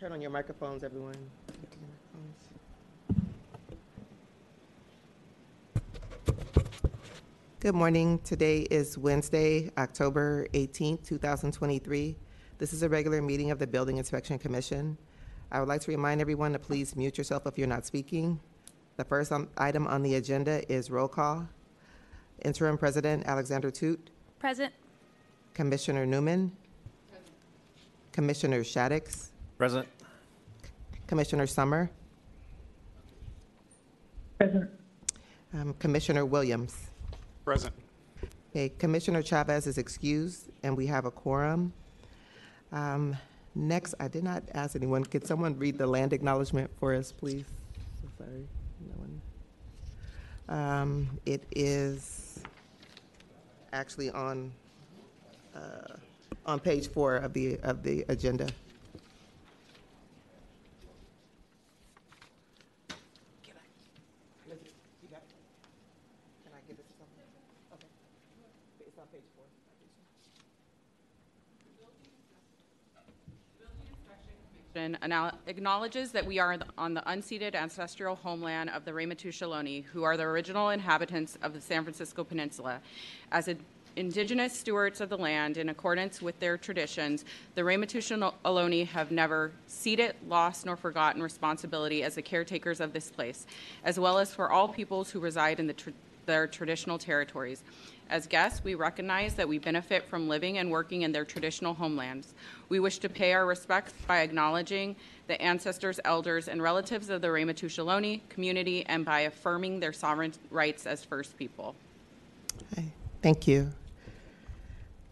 turn on your microphones, everyone. Good morning. Today is Wednesday, October 18th, 2023. This is a regular meeting of the Building Inspection Commission. I would like to remind everyone to please mute yourself if you're not speaking. The first um, item on the agenda is roll call. Interim President Alexander-Tut, Present. Commissioner Neumann, Commissioner Shaddix, Present. Commissioner Summer, Present. um, Commissioner Williams. Present. Okay, Commissioner Chavez is excused, and we have a quorum. Um, Next, I did not ask anyone, could someone read the land acknowledgement for us, please? So Sorry, no one. Um, It is actually on, uh, on page four of the, of the agenda. Can I give this to someone? Okay. It's on page four. Commission acknowledges that we are on the unceded ancestral homeland of the Ohlone, who are the original inhabitants of the San Francisco Peninsula. As indigenous stewards of the land, in accordance with their traditions, the Ohlone have never ceded, lost, nor forgotten responsibility as the caretakers of this place, as well as for all peoples who reside in the their traditional territories. As guests, we recognize that we benefit from living and working in their traditional homelands. We wish to pay our respects by acknowledging the ancestors, elders, and relatives of the Ramaytush Ohlone community and by affirming their sovereign rights as First People. Okay, Thank you.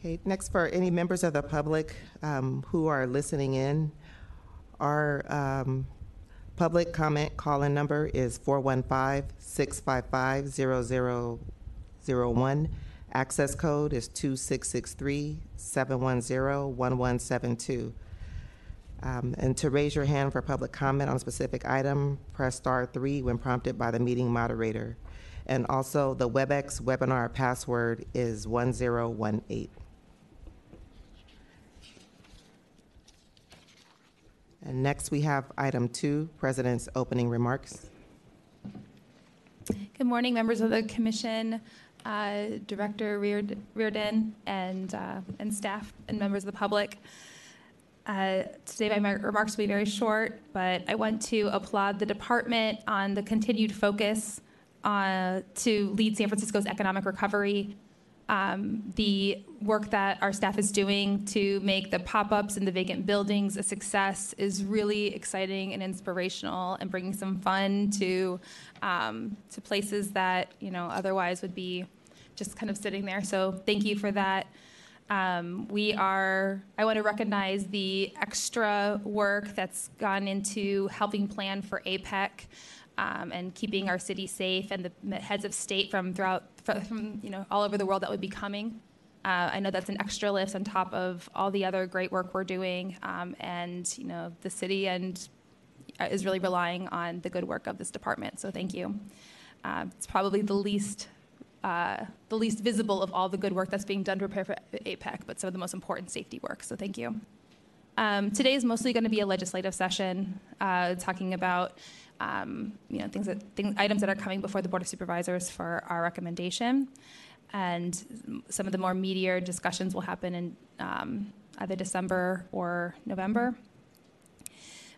Okay, next for any members of the public um, who are listening in, our um, public comment call-in number is 415-655-0001. Access code is 2663-710-1172. Um, And to raise your hand for public comment on a specific item, press star three when prompted by the meeting moderator. And also, the WebEx webinar password is 1018. And next, we have item two, President's opening remarks. Good morning, members of the commission, uh, Director Reard- Reardon, and, uh, and staff and members of the public. Uh, Today, my remarks will be very short, but I want to applaud the department on the continued focus uh, to lead San Francisco's economic recovery. Um, The work that our staff is doing to make the pop-ups and the vacant buildings a success is really exciting and inspirational and bringing some fun to, um, to places that, you know, otherwise would be just kind of sitting there. So thank you for that. Um, we are, I want to recognize the extra work that's gone into helping plan for APEC um, and keeping our city safe and the heads of state from throughout, from, you know, all over the world that would be coming. Uh, I know that's an extra lift on top of all the other great work we're doing. Um, and, you know, the city and uh, is really relying on the good work of this department. So thank you. Uh, it's probably the least uh, the least visible of all the good work that's being done to prepare for APEC, but some of the most important safety work. So thank you. Um, today is mostly going to be a legislative session, uh, talking about um, you know things that things, items that are coming before the Board of Supervisors for our recommendation, and some of the more meatier discussions will happen in um, either December or November.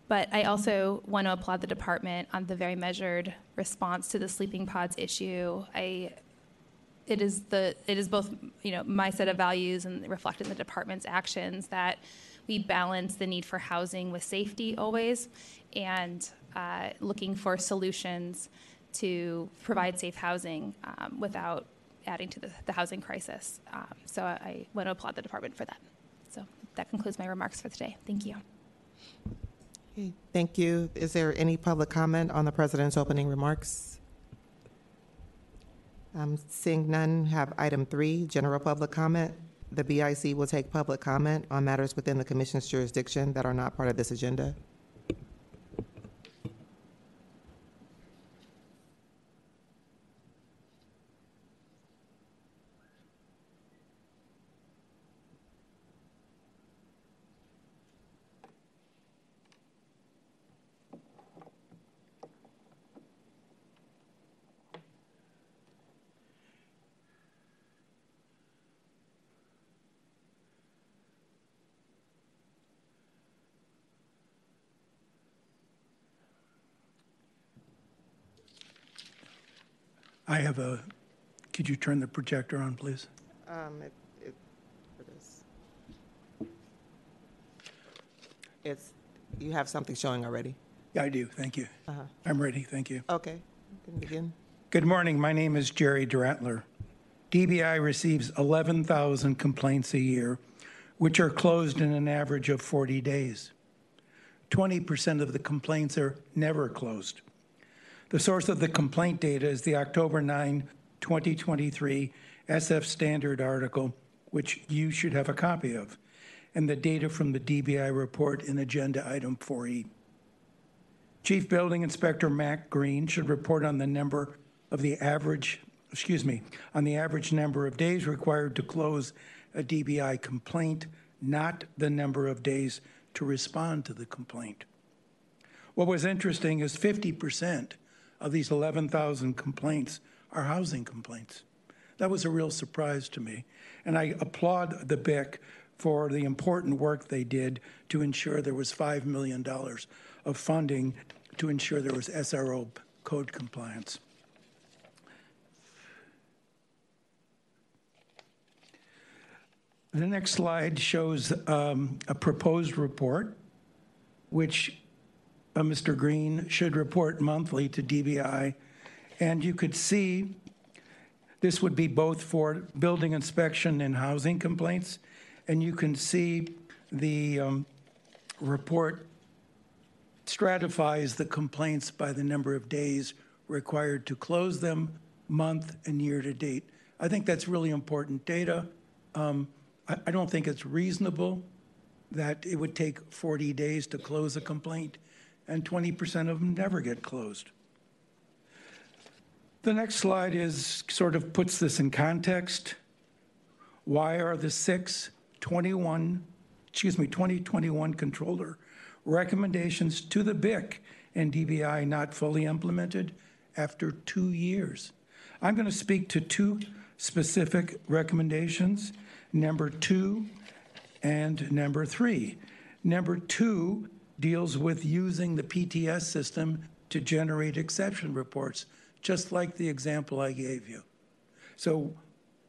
But I also want to applaud the department on the very measured response to the sleeping pods issue. I it is the it is both you know my set of values and reflected in the department's actions that we balance the need for housing with safety always and uh, looking for solutions to provide safe housing um, without adding to the, the housing crisis. Um, so I, I want to applaud the department for that. So that concludes my remarks for today. Thank you. Thank you. Is there any public comment on the President's opening remarks? Um, Seeing none, have item three, general public comment. The BIC will take public comment on matters within the Commission's jurisdiction that are not part of this agenda. I have a, could you turn the projector on, please? Um, it, it, it is. It's, you have something showing already. Yeah, I do, thank you. Uh-huh. I'm ready, thank you. Okay, you can begin. Good morning, my name is Jerry Dratler. DBI receives 11,000 complaints a year, which are closed in an average of 40 days. 20% of the complaints are never closed. The source of the complaint data is the October 9, 2023 SF Standard article, which you should have a copy of, and the data from the DBI report in Agenda Item 4E. Chief Building Inspector Matt Green should report on the number of the average, excuse me, on the average number of days required to close a DBI complaint, not the number of days to respond to the complaint. What was interesting is 50% of these 11,000 complaints are housing complaints. That was a real surprise to me. And I applaud the BIC for the important work they did to ensure there was $5 million of funding to ensure there was SRO code compliance. The next slide shows um, a proposed report, which uh, Mr. Green should report monthly to DBI. And you could see this would be both for building inspection and housing complaints. And you can see the um, report stratifies the complaints by the number of days required to close them, month and year to date. I think that's really important data. Um, I, I don't think it's reasonable that it would take 40 days to close a complaint, and 20% of them never get closed. The next slide is sort of puts this in context. Why are the six 21, excuse me, 2021 controller recommendations to the BIC and DBI not fully implemented after two years? I'm going to speak to two specific recommendations, number two and number three. Number two deals with using the PTS system to generate exception reports, just like the example I gave you. So,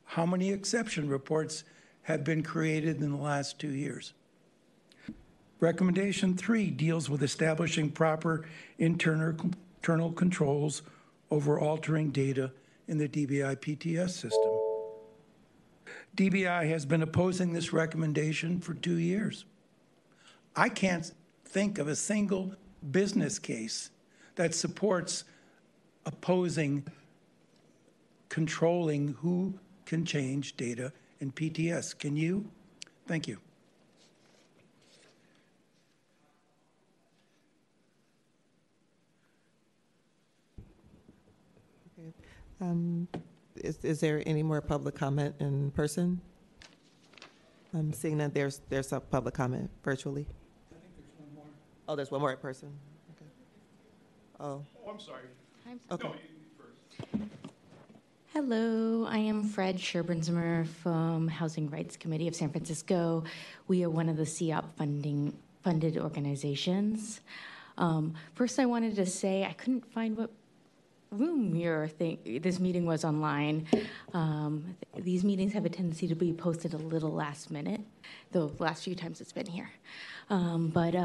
how many exception reports have been created in the last two years? Recommendation three deals with establishing proper internal, internal controls over altering data in the DBI PTS system. DBI has been opposing this recommendation for two years. I can't think of a single business case that supports opposing controlling who can change data in PTS. Can you? Thank you. Um, Is, is there any more public comment in person? I'm seeing that there's, there's some public comment virtually. Oh, there's one more person? Okay. Oh, I'm sorry. I'm sorry. okay. Hello, I am Fred Sherburn-Zimmer from Housing Rights Committee of San Francisco. We are one of the CEOP funding funded organizations. Um, first, I wanted to say I couldn't find what room your thing, this meeting was online. Um, these meetings have a tendency to be posted a little last minute, the last few times it's been here. Um, but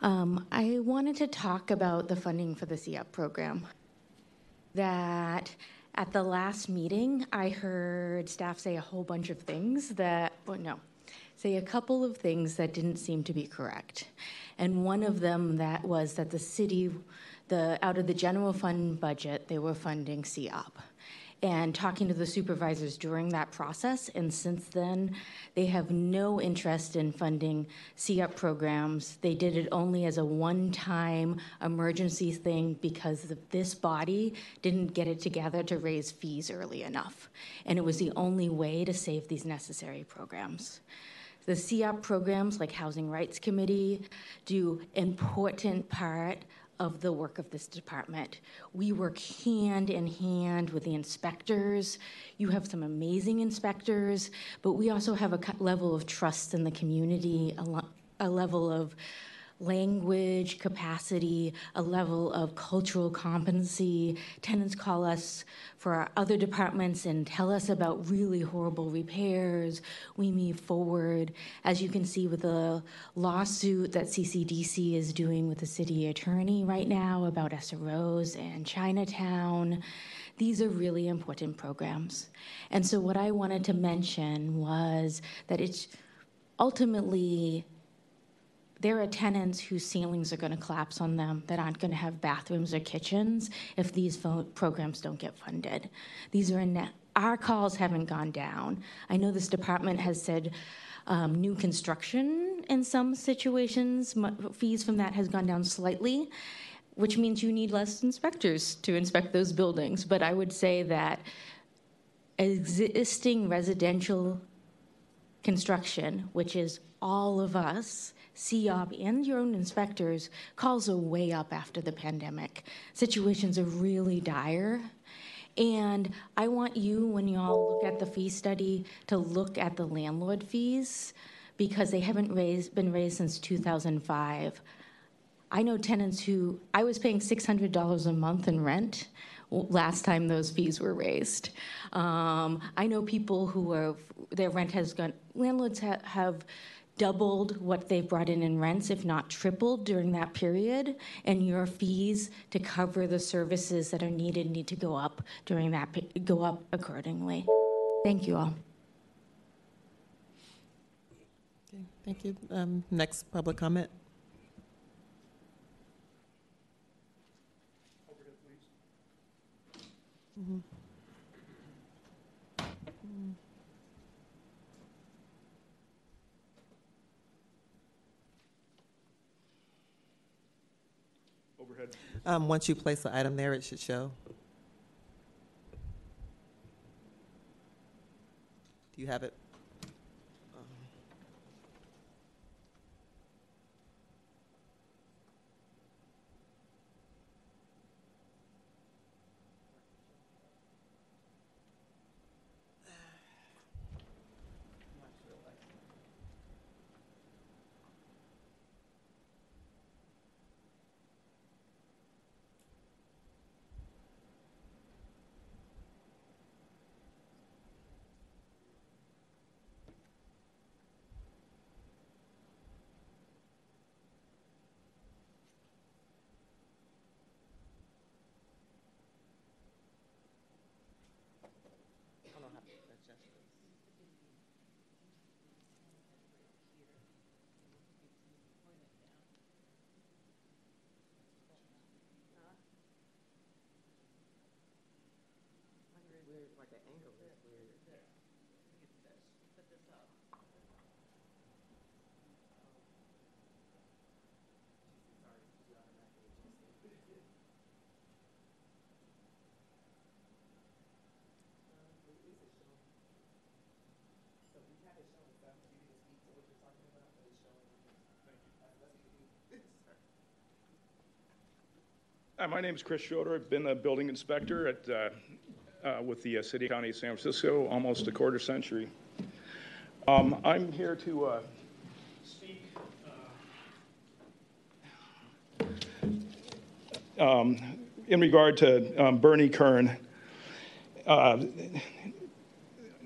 um, I wanted to talk about the funding for the CEOP program. That at the last meeting, I heard staff say a whole bunch of things that, well, no, say a couple of things that didn't seem to be correct. And one of them that was that the city, the out of the general fund budget, they were funding CEOP. And talking to the supervisors during that process, and since then, they have no interest in funding CEOP programs. They did it only as a one time emergency thing because this body didn't get it together to raise fees early enough. And it was the only way to save these necessary programs. The CEOP programs, like Housing Rights Committee, do important part of the work of this department. We work hand in hand with the inspectors. You have some amazing inspectors, but we also have a level of trust in the community, a, a level of language capacity, a level of cultural competency. Tenants call us for our other departments and tell us about really horrible repairs. We move forward. As you can see with the lawsuit that CCDC is doing with the city attorney right now about SROs and Chinatown. These are really important programs. And so, what I wanted to mention was that it's ultimately there are tenants whose ceilings are going to collapse on them that aren't going to have bathrooms or kitchens if these programs don't get funded. These are our calls haven't gone down. I know this department has said um, new construction in some situations fees from that has gone down slightly, which means you need less inspectors to inspect those buildings. But I would say that existing residential construction, which is all of us, CEOP and your own inspectors, calls are way up after the pandemic. Situations are really dire. And I want you, when y'all look at the fee study, to look at the landlord fees because they haven't raised, been raised since 2005. I know tenants who, I was paying $600 a month in rent last time those fees were raised. Um, I know people who their rent has gone, landlords ha- have doubled what they've brought in in rents, if not tripled during that period, and your fees to cover the services that are needed need to go up during that, go up accordingly. Thank you all. Okay, Thank you. Um, Next public comment. Mhm. Um, Once you place the item there, it should show. Do you have it? Hi, my name is Chris Schroeder. I've been a building inspector at, uh, uh, with the uh, City County of San Francisco almost a quarter century. Um, I'm here to uh, speak uh, um, in regard to um, Bernie Curran. Uh,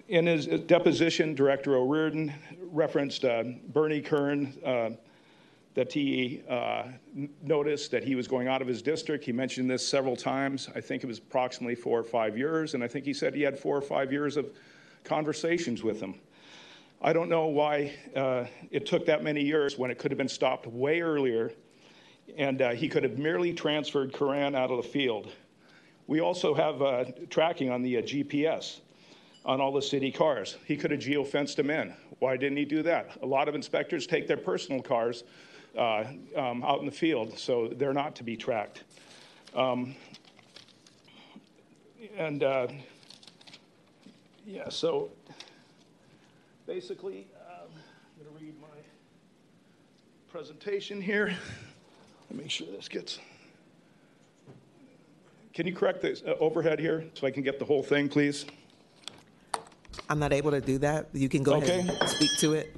In his deposition, Director O'Riordan referenced uh, Bernie Curran uh, that he uh, noticed that he was going out of his district. He mentioned this several times. I think it was approximately four or five years, and I think he said he had four or five years of conversations with him. I don't know why uh, it took that many years when it could have been stopped way earlier, and uh, he could have merely transferred Curran out of the field. We also have uh, tracking on the uh, GPS on all the city cars. He could have geofenced them in. Why didn't he do that? A lot of inspectors take their personal cars uh, um, out in the field, so they're not to be tracked. Um, and uh, yeah, so basically, um, I'm going to read my presentation here. Let me make sure this gets. Can you correct the uh, overhead here so I can get the whole thing, please? I'm not able to do that. You can go ahead and speak to it.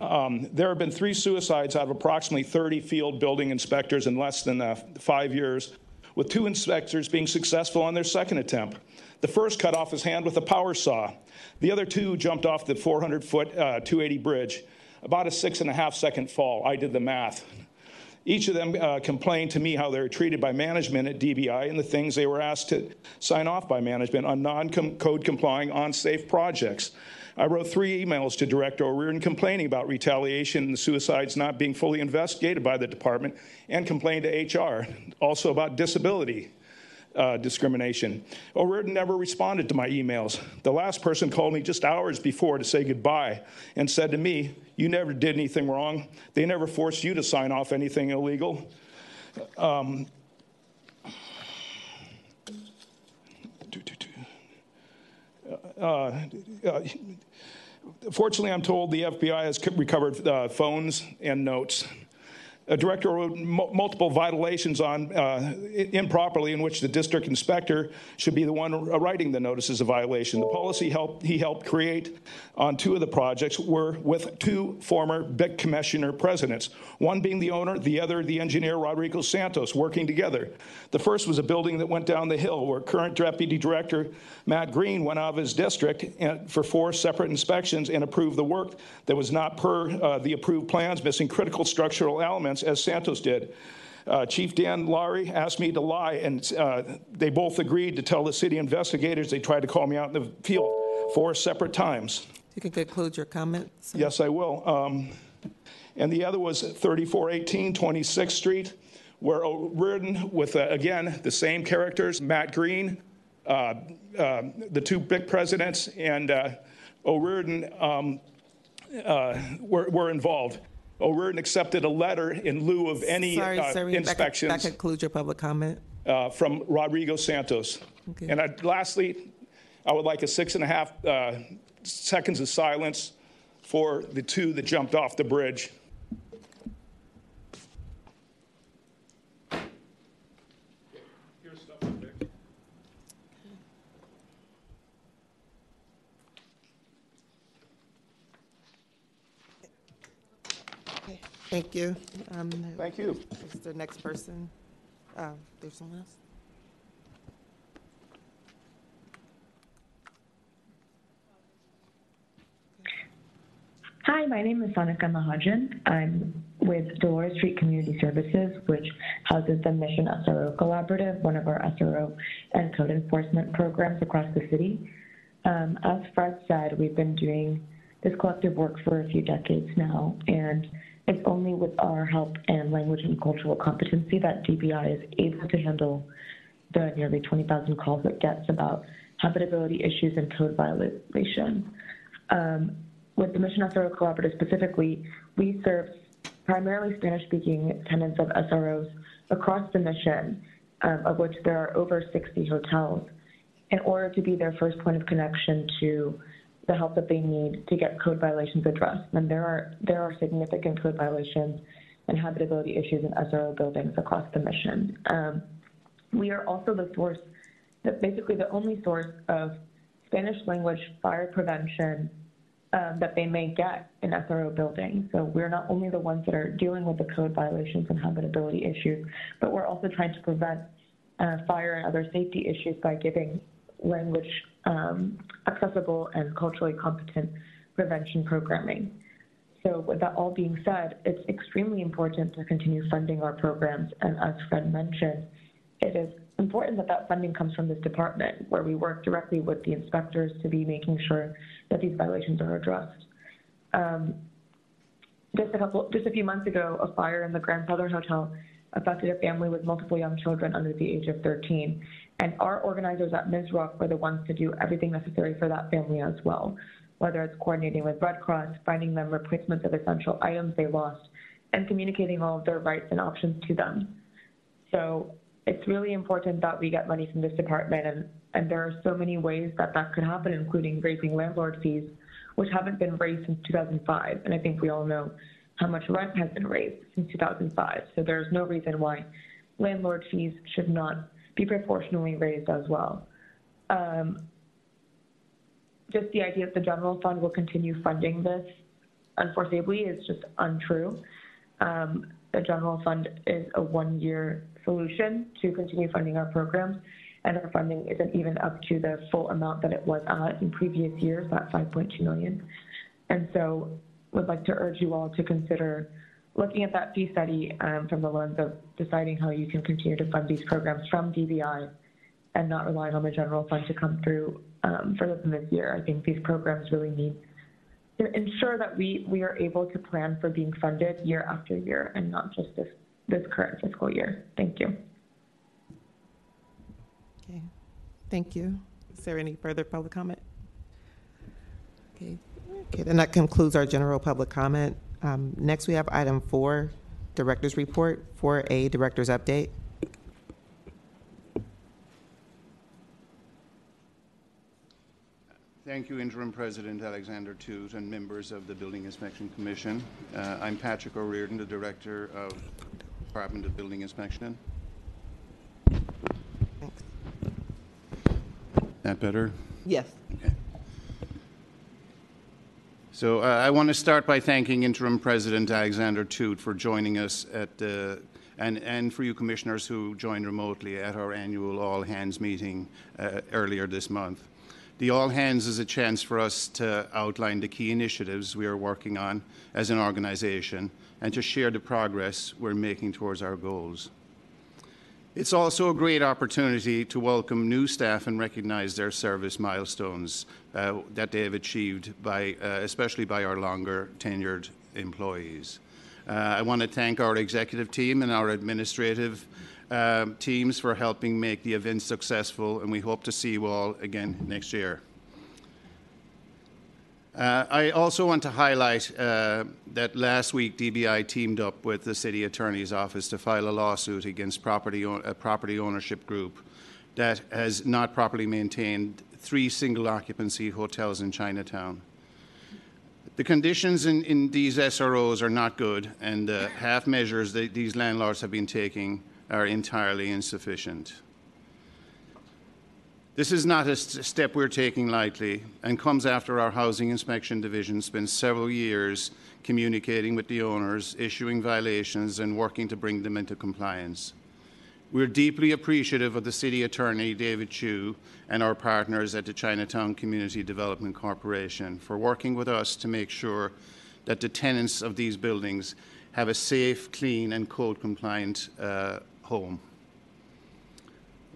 Um, There have been three suicides out of approximately 30 field building inspectors in less than uh, five years, with two inspectors being successful on their second attempt. The first cut off his hand with a power saw. The other two jumped off the 400-foot 280 bridge, about a six and a half second fall. I did the math. Each of them uh, complained to me how they were treated by management at DBI and the things they were asked to sign off by management on non-code complying on-safe projects. I wrote three emails to Director O'Riordan complaining about retaliation and the suicides not being fully investigated by the department and complained to HR, also about disability uh, discrimination. O'Riordan never responded to my emails. The last person called me just hours before to say goodbye and said to me, You never did anything wrong. They never forced you to sign off anything illegal. Um, uh, uh, fortunately, I'm told the FBI has recovered uh, phones and notes a director wrote multiple violations on uh, improperly in which the district inspector should be the one writing the notices of violation. The policy helped, he helped create on two of the projects were with two former BIC commissioner presidents, one being the owner, the other the engineer Rodrigo Santos, working together. The first was a building that went down the hill where current deputy director Matt Green went out of his district for four separate inspections and approved the work that was not per uh, the approved plans, missing critical structural elements as Santos did. Uh, Chief Dan Lowrey asked me to lie, and uh, they both agreed to tell the city investigators they tried to call me out in the field four separate times. You can conclude your comments. Yes, I will. Um, and the other was 3418 26th Street, where O'Riordan, with uh, again the same characters, Matt Green, uh, uh, the two BIC presidents, and uh, O'Riordan um, were, were involved. O'Riordan accepted a letter in lieu of any Sorry, uh, that inspections That concludes your public comment. uh, from Rodrigo Santos. Okay. And I'd- lastly, I would like a six and a half uh, seconds of silence for the two that jumped off the bridge. Okay, Thank you. Um, Thank you. Is the next person? Uh, There's someone else? Hi, my name is Sonika Mahajan. I'm with Dolores Street Community Services, which houses the Mission SRO Collaborative, one of our SRO and code enforcement programs across the city. Um, as Fred said, we've been doing this collective work for a few decades now, and it's only with our help and language and cultural competency that DBI is able to handle the nearly 20,000 calls it gets about habitability issues and code violations. Um, with the Mission SRO Collaborative specifically, we serve primarily Spanish-speaking tenants of SROs across the mission, um, of which there are over 60 hotels, in order to be their first point of connection to the help that they need to get code violations addressed. And there are there are significant code violations and habitability issues in SRO buildings across the mission. Um, we are also the source, that basically the only source of Spanish language fire prevention um, that they may get in SRO buildings. So we're not only the ones that are dealing with the code violations and habitability issues, but we're also trying to prevent uh, fire and other safety issues by giving language um, accessible and culturally competent prevention programming. So with that all being said, it's extremely important to continue funding our programs. And as Fred mentioned, it is important that that funding comes from this department where we work directly with the inspectors to be making sure that these violations are addressed. Um, just a couple, just a few months ago, a fire in the Grand Southern Hotel affected a family with multiple young children under the age of 13. And our organizers at MSROC were the ones to do everything necessary for that family as well, whether it's coordinating with Red Cross, finding them replacements of essential items they lost, and communicating all of their rights and options to them. So it's really important that we get money from this department, and, and there are so many ways that that could happen, including raising landlord fees, which haven't been raised since 2005. And I think we all know how much rent has been raised since 2005. So there's no reason why landlord fees should not be proportionally raised as well. Um, just the idea that the general fund will continue funding this unforeseeably is just untrue. Um, the general fund is a one-year solution to continue funding our programs, and our funding isn't even up to the full amount that it was at in previous years, that 5.2 million. And so would like to urge you all to consider looking at that fee study um, from the lens of deciding how you can continue to fund these programs from DBI and not relying on the general fund to come through um, further than this year. I think these programs really need to ensure that we, we are able to plan for being funded year after year and not just this, this current fiscal year. Thank you. Okay, thank you. Is there any further public comment? Okay, okay, then that concludes our general public comment. Um, Next, we have item four, Director's Report, 4A, Director's Update. Thank you, Interim President Alexander-Tut and members of the Building Inspection Commission. Uh, I'm Patrick O'Riordan, the Director of Department of Building Inspection. Thanks. That better? Yes. So uh, I want to start by thanking Interim President Alexander-Tut for joining us at, uh, and, and for you commissioners who joined remotely at our annual All Hands meeting uh, earlier this month. The All Hands is a chance for us to outline the key initiatives we are working on as an organization and to share the progress we're making towards our goals. It's also a great opportunity to welcome new staff and recognize their service milestones uh, that they have achieved, by, uh, especially by our longer tenured employees. Uh, I want to thank our executive team and our administrative um, teams for helping make the event successful, and we hope to see you all again next year. Uh, I also want to highlight uh, that last week DBI teamed up with the City Attorney's Office to file a lawsuit against property o- a property ownership group that has not properly maintained three single occupancy hotels in Chinatown. The conditions in, in these SROs are not good, and the half measures that these landlords have been taking are entirely insufficient. This is not a st- step we're taking lightly and comes after our Housing Inspection Division spent several years communicating with the owners, issuing violations, and working to bring them into compliance. We're deeply appreciative of the City Attorney, David Chiu, and our partners at the Chinatown Community Development Corporation for working with us to make sure that the tenants of these buildings have a safe, clean, and code compliant uh, home.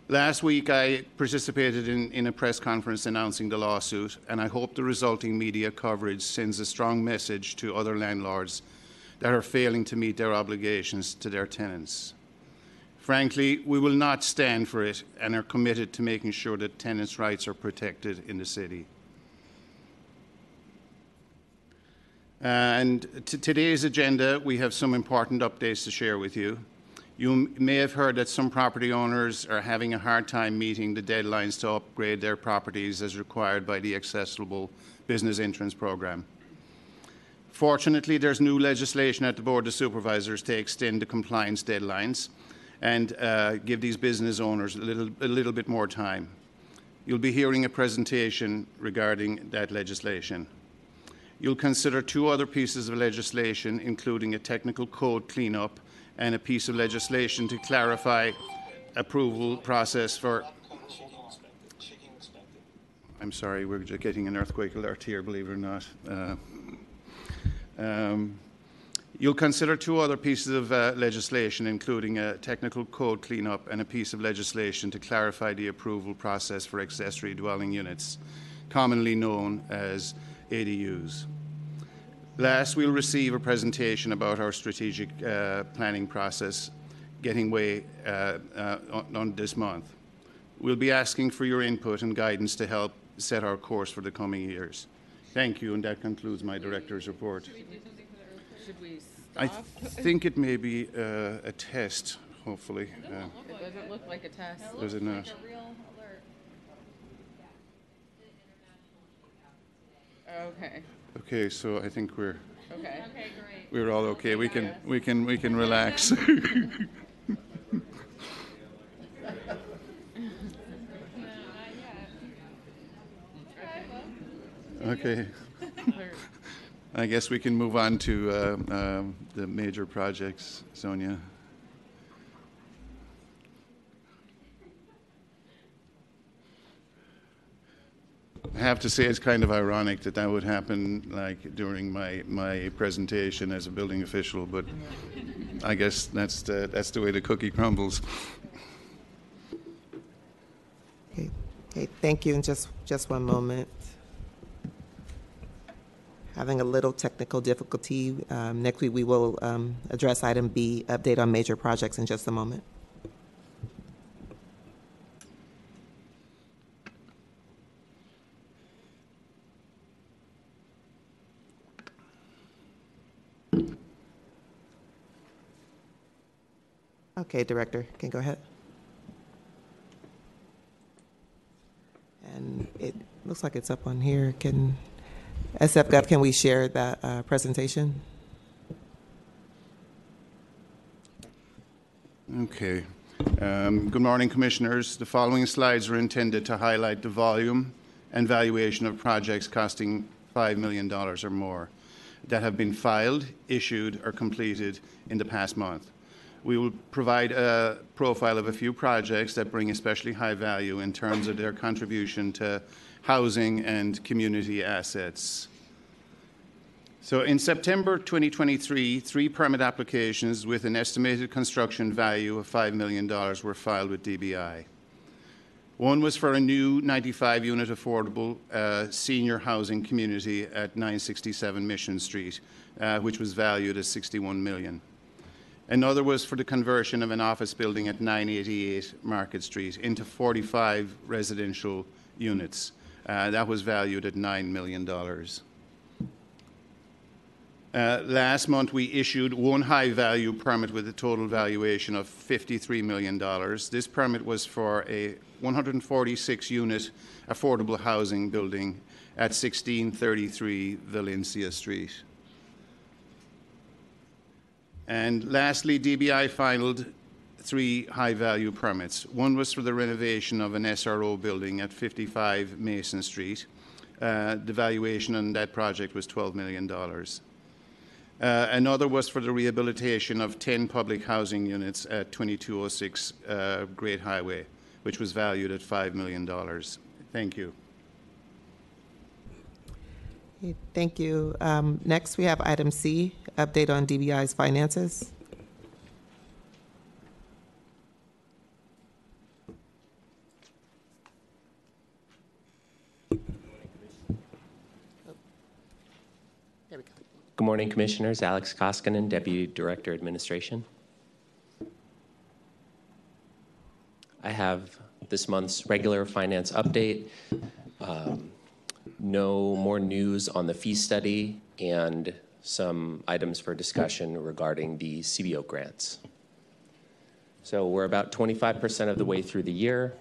Last week, I participated in, in a press conference announcing the lawsuit, and I hope the resulting media coverage sends a strong message to other landlords that are failing to meet their obligations to their tenants. Frankly, we will not stand for it and are committed to making sure that tenants' rights are protected in the city. And to today's agenda, we have some important updates to share with you. You may have heard that some property owners are having a hard time meeting the deadlines to upgrade their properties as required by the Accessible Business Entrance Program. Fortunately, there's new legislation at the Board of Supervisors to extend the compliance deadlines and uh, give these business owners a little, a little bit more time. You'll be hearing a presentation regarding that legislation. You'll consider two other pieces of legislation, including a technical code cleanup and a piece of legislation to clarify approval process for. I'm sorry, we're getting an earthquake alert here, believe it or not. Uh, um, You'll consider two other pieces of uh, legislation, including a technical code cleanup and a piece of legislation to clarify the approval process for accessory dwelling units, commonly known as ADUs. Last, we'll receive a presentation about our strategic uh, planning process getting way uh, uh, on, on this month. We'll be asking for your input and guidance to help set our course for the coming years. Thank you, and that concludes my director's report. Should we I stop? think it may be uh, a test, hopefully. Uh, It doesn't look like a test. Does it not? Okay, Okay, so I think we're, okay. Okay, great. we're all okay. We can, we can, we can relax. Okay. I guess we can move on to uh, um, the major projects, Sonia. I have to say it's kind of ironic that that would happen like during my, my presentation as a building official, but I guess that's the, that's the way the cookie crumbles. Okay, okay, thank you, and just, just one moment. Having a little technical difficulty. Um, Next week, we will um, address item B, update on major projects in just a moment. Okay, Director, can go ahead? And it looks like it's up on here. Can, SF can we share that uh, presentation? Okay. Um, Good morning, Commissioners. The following slides are intended to highlight the volume and valuation of projects costing $5 million or more that have been filed, issued, or completed in the past month. We will provide a profile of a few projects that bring especially high value in terms of their contribution to housing and community assets. So in September 2023, three permit applications with an estimated construction value of $5 million were filed with DBI. One was for a new 95 unit affordable uh, senior housing community at 967 Mission Street, uh, which was valued at 61 million. Another was for the conversion of an office building at 988 Market Street into 45 residential units. Uh, that was valued at $9 million. Uh, last month, we issued one high value permit with a total valuation of $53 million. This permit was for a 146 unit affordable housing building at 1633 Valencia Street. And lastly, DBI filed three high value permits. One was for the renovation of an SRO building at 55 Mason Street. Uh, the valuation on that project was $12 million. Uh, another was for the rehabilitation of 10 public housing units at 2206 uh, Great Highway, which was valued at $5 million. Thank you. Thank you. Um, Next, we have item C, update on DBI's finances. Good morning, Commissioners. Alex Koskinen, Deputy Director Administration. I have this month's regular finance update. Um, no more news on the fee study and some items for discussion regarding the CBO grants. So we're about 25% of the way through the year.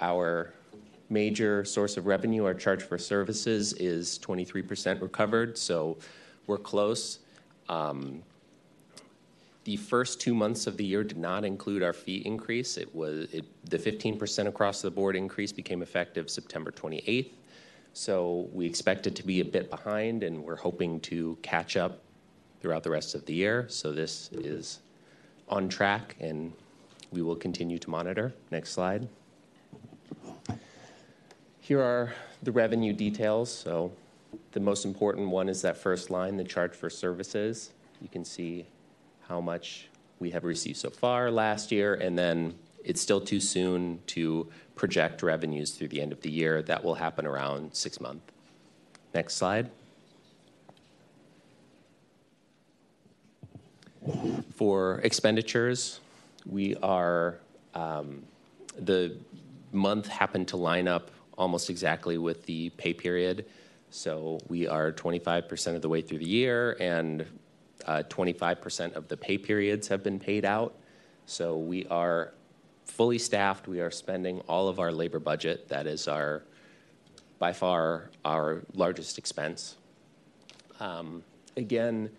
Our major source of revenue, our charge for services, is 23% recovered, so we're close. Um, the first two months of the year did not include our fee increase. It was it, the 15% across the board increase became effective September 28th. So we expect it to be a bit behind, and we're hoping to catch up throughout the rest of the year. So this is on track, and we will continue to monitor. Next slide. Here are the revenue details. So the most important one is that first line, the charge for services. You can see how much we have received so far last year, and then it's still too soon to project revenues through the end of the year. That will happen around six months. Next slide. For expenditures, we are, um, the month happened to line up almost exactly with the pay period. So we are 25% of the way through the year, and uh, 25% of the pay periods have been paid out. So we are fully staffed. We are spending all of our labor budget. That is our, by far, our largest expense. Um, again,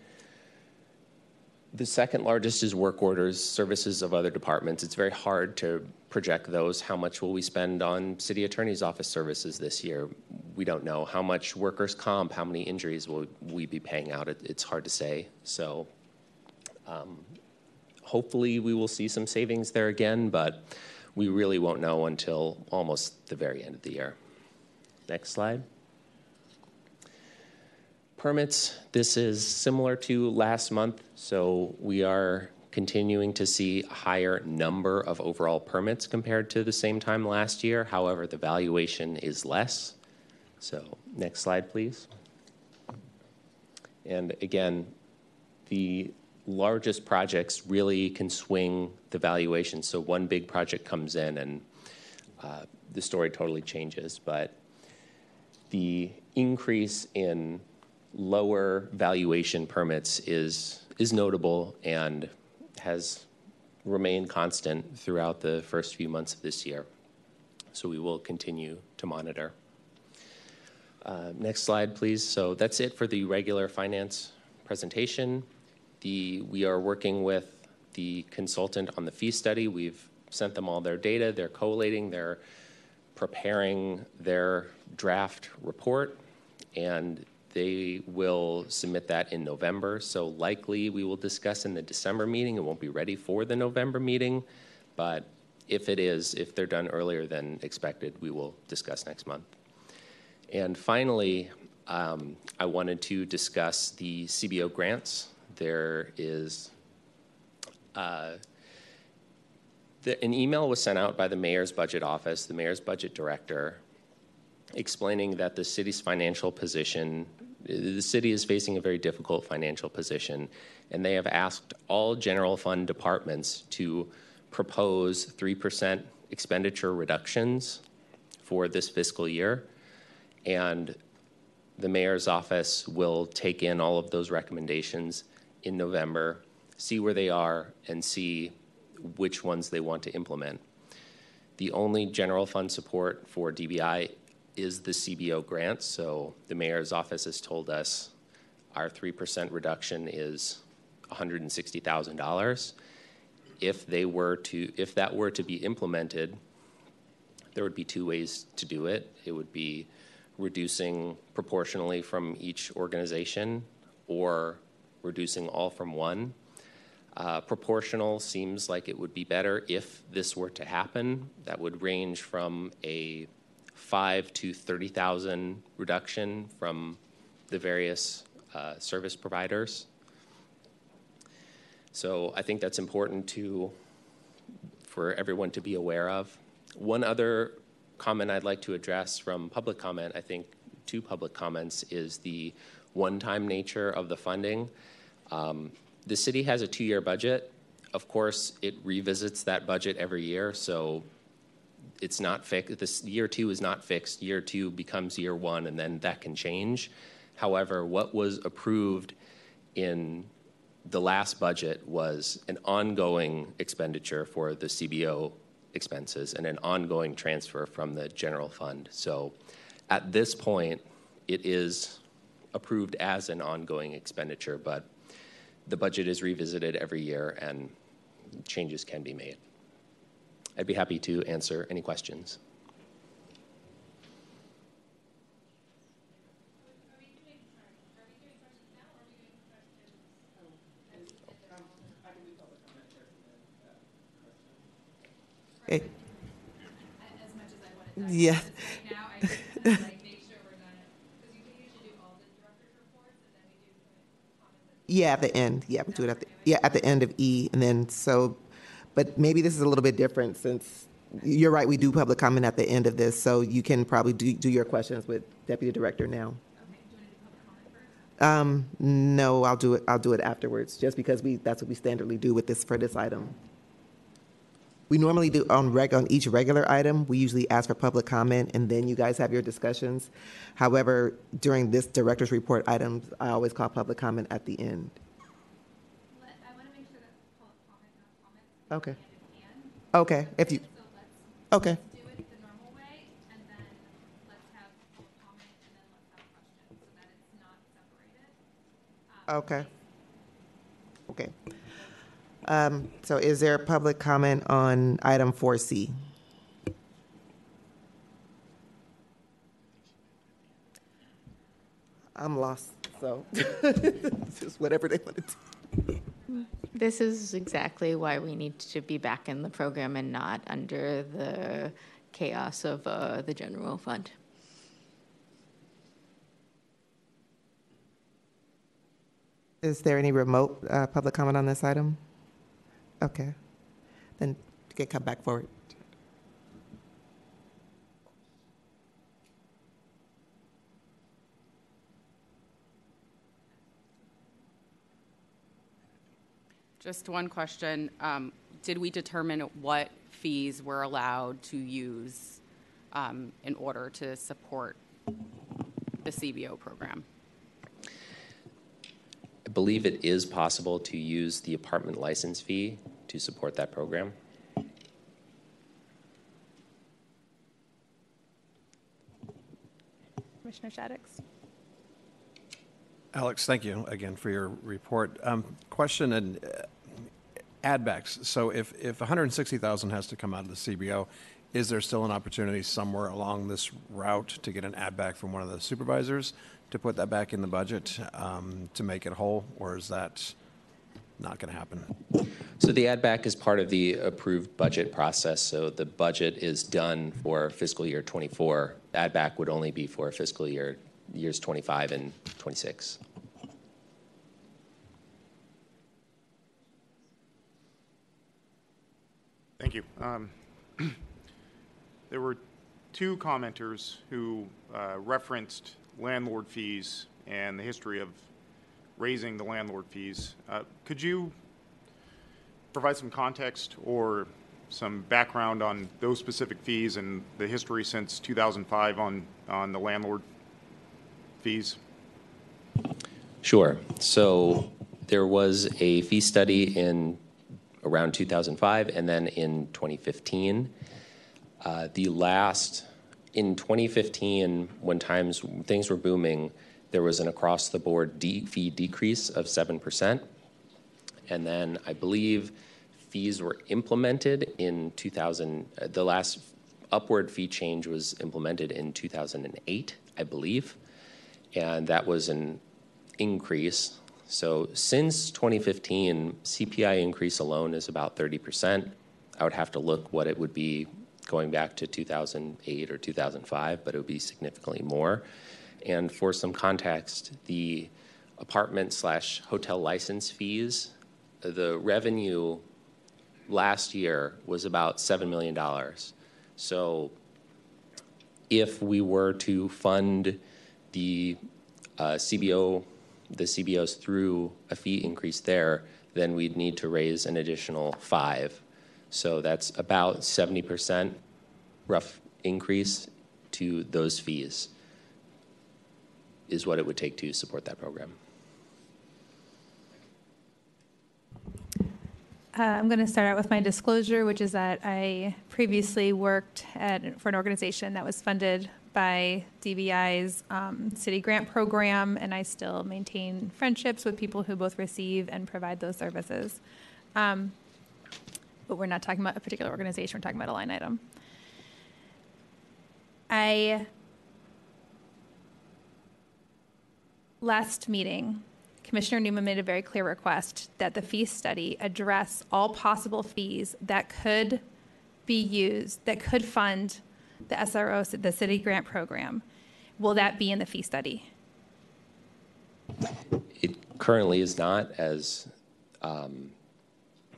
The second largest is work orders, services of other departments. It's very hard to project those. How much will we spend on city attorney's office services this year? We don't know. How much workers' comp, how many injuries will we be paying out? It, it's hard to say. So um, hopefully we will see some savings there again, but we really won't know until almost the very end of the year. Next slide. Permits, this is similar to last month, so we are continuing to see a higher number of overall permits compared to the same time last year. However, the valuation is less. So, next slide, please. And again, the largest projects really can swing the valuation. So, one big project comes in and uh, the story totally changes. But the increase in lower valuation permits is is notable and has remained constant throughout the first few months of this year. So we will continue to monitor. Uh, next slide, please. So that's it for the regular finance presentation. The, we are working with the consultant on the fee study. We've sent them all their data. They're collating. They're preparing their draft report, and they will submit that in November. So likely we will discuss in the December meeting. It won't be ready for the November meeting, but if it is, if they're done earlier than expected, we will discuss next month. And finally, um, I wanted to discuss the CBO grants. There is uh, the, an email was sent out by the mayor's budget office, the mayor's budget director, explaining that the city's financial position the city is facing a very difficult financial position, and they have asked all general fund departments to propose 3% expenditure reductions for this fiscal year. And the mayor's office will take in all of those recommendations in November, see where they are, and see which ones they want to implement. The only general fund support for DBI is the CBO grant. So the mayor's office has told us our 3% reduction is $160,000. If they were to if that were to be implemented, there would be two ways to do it. It would be reducing proportionally from each organization or reducing all from one. Uh, proportional seems like it would be better if this were to happen. That would range from a five to 30,000 reduction from the various uh, service providers. So I think that's important to for everyone to be aware of. One other comment I'd like to address from public comment, I think two public comments, is the one-time nature of the funding. Um, the city has a two-year budget. Of course, it revisits that budget every year, so it's not fixed. This year two is not fixed. Year two becomes year one, and then that can change. However, what was approved in the last budget was an ongoing expenditure for the CBO expenses and an ongoing transfer from the general fund. So at this point, it is approved as an ongoing expenditure, but the budget is revisited every year and changes can be made. I'd be happy to answer any questions. Okay. Yeah. Yeah, at the end. Yeah, we do it at the yeah at the end of E, and then so but maybe this is a little bit different since you're right, we do public comment at the end of this, so you can probably do, do your questions with Deputy Director now. Um, no, I'll do it, I'll do it afterwards, just because we, that's what we standardly do with this, for this item. We normally do on reg, on each regular item, we usually ask for public comment and then you guys have your discussions. However, during this director's report items, I always call public comment at the end. Okay. Okay, if you, okay. do it the normal way, and then let's have public comment, and then let's have questions, so that it's not separated. Um, Okay. Okay. Um, So is there a public comment on item 4C? I'm lost, so just whatever they want to do. This is exactly why we need to be back in the program and not under the chaos of uh, the general fund. Is there any remote uh, public comment on this item? Okay. Then can come back forward. Just one question. Um, Did we determine what fees we're allowed to use um, in order to support the CBO program? I believe it is possible to use the apartment license fee to support that program. Commissioner Shaddix? Alex, thank you again for your report. Um, question and uh, add backs. So if, if 160,000 has to come out of the CBO, is there still an opportunity somewhere along this route to get an add back from one of the supervisors to put that back in the budget um, to make it whole, or is that not going to happen? So the add back is part of the approved budget process. So the budget is done for fiscal year 24. Add back would only be for fiscal year years 25 and 26. Thank you. Um, there were two commenters who uh, referenced landlord fees and the history of raising the landlord fees. Uh, could you provide some context or some background on those specific fees and the history since 2005 on, on the landlord fees? Sure. So there was a fee study in around 2005 and then in 2015. Uh, the last, in 2015, when times things were booming, there was an across the board de- fee decrease of 7%. And then I believe fees were implemented in 2000, uh, the last upward fee change was implemented in 2008, I believe. And that was an increase. So since 2015, CPI increase alone is about 30%. I would have to look what it would be going back to 2008 or 2005, but it would be significantly more. And for some context, the apartment slash hotel license fees, the revenue last year was about $7 million. So if we were to fund the uh, CBO, the CBOs through a fee increase there, then we'd need to raise an additional five. So that's about 70% rough increase to those fees is what it would take to support that program. Uh, I'm going to start out with my disclosure, which is that I previously worked at, for an organization that was funded by DBI's um, city grant program, and I still maintain friendships with people who both receive and provide those services. Um, but we're not talking about a particular organization, we're talking about a line item. I, last meeting, Commissioner Neumann made a very clear request that the fee study address all possible fees that could be used, that could fund the SRO, the city grant program. Will that be in the fee study? It currently is not, as um,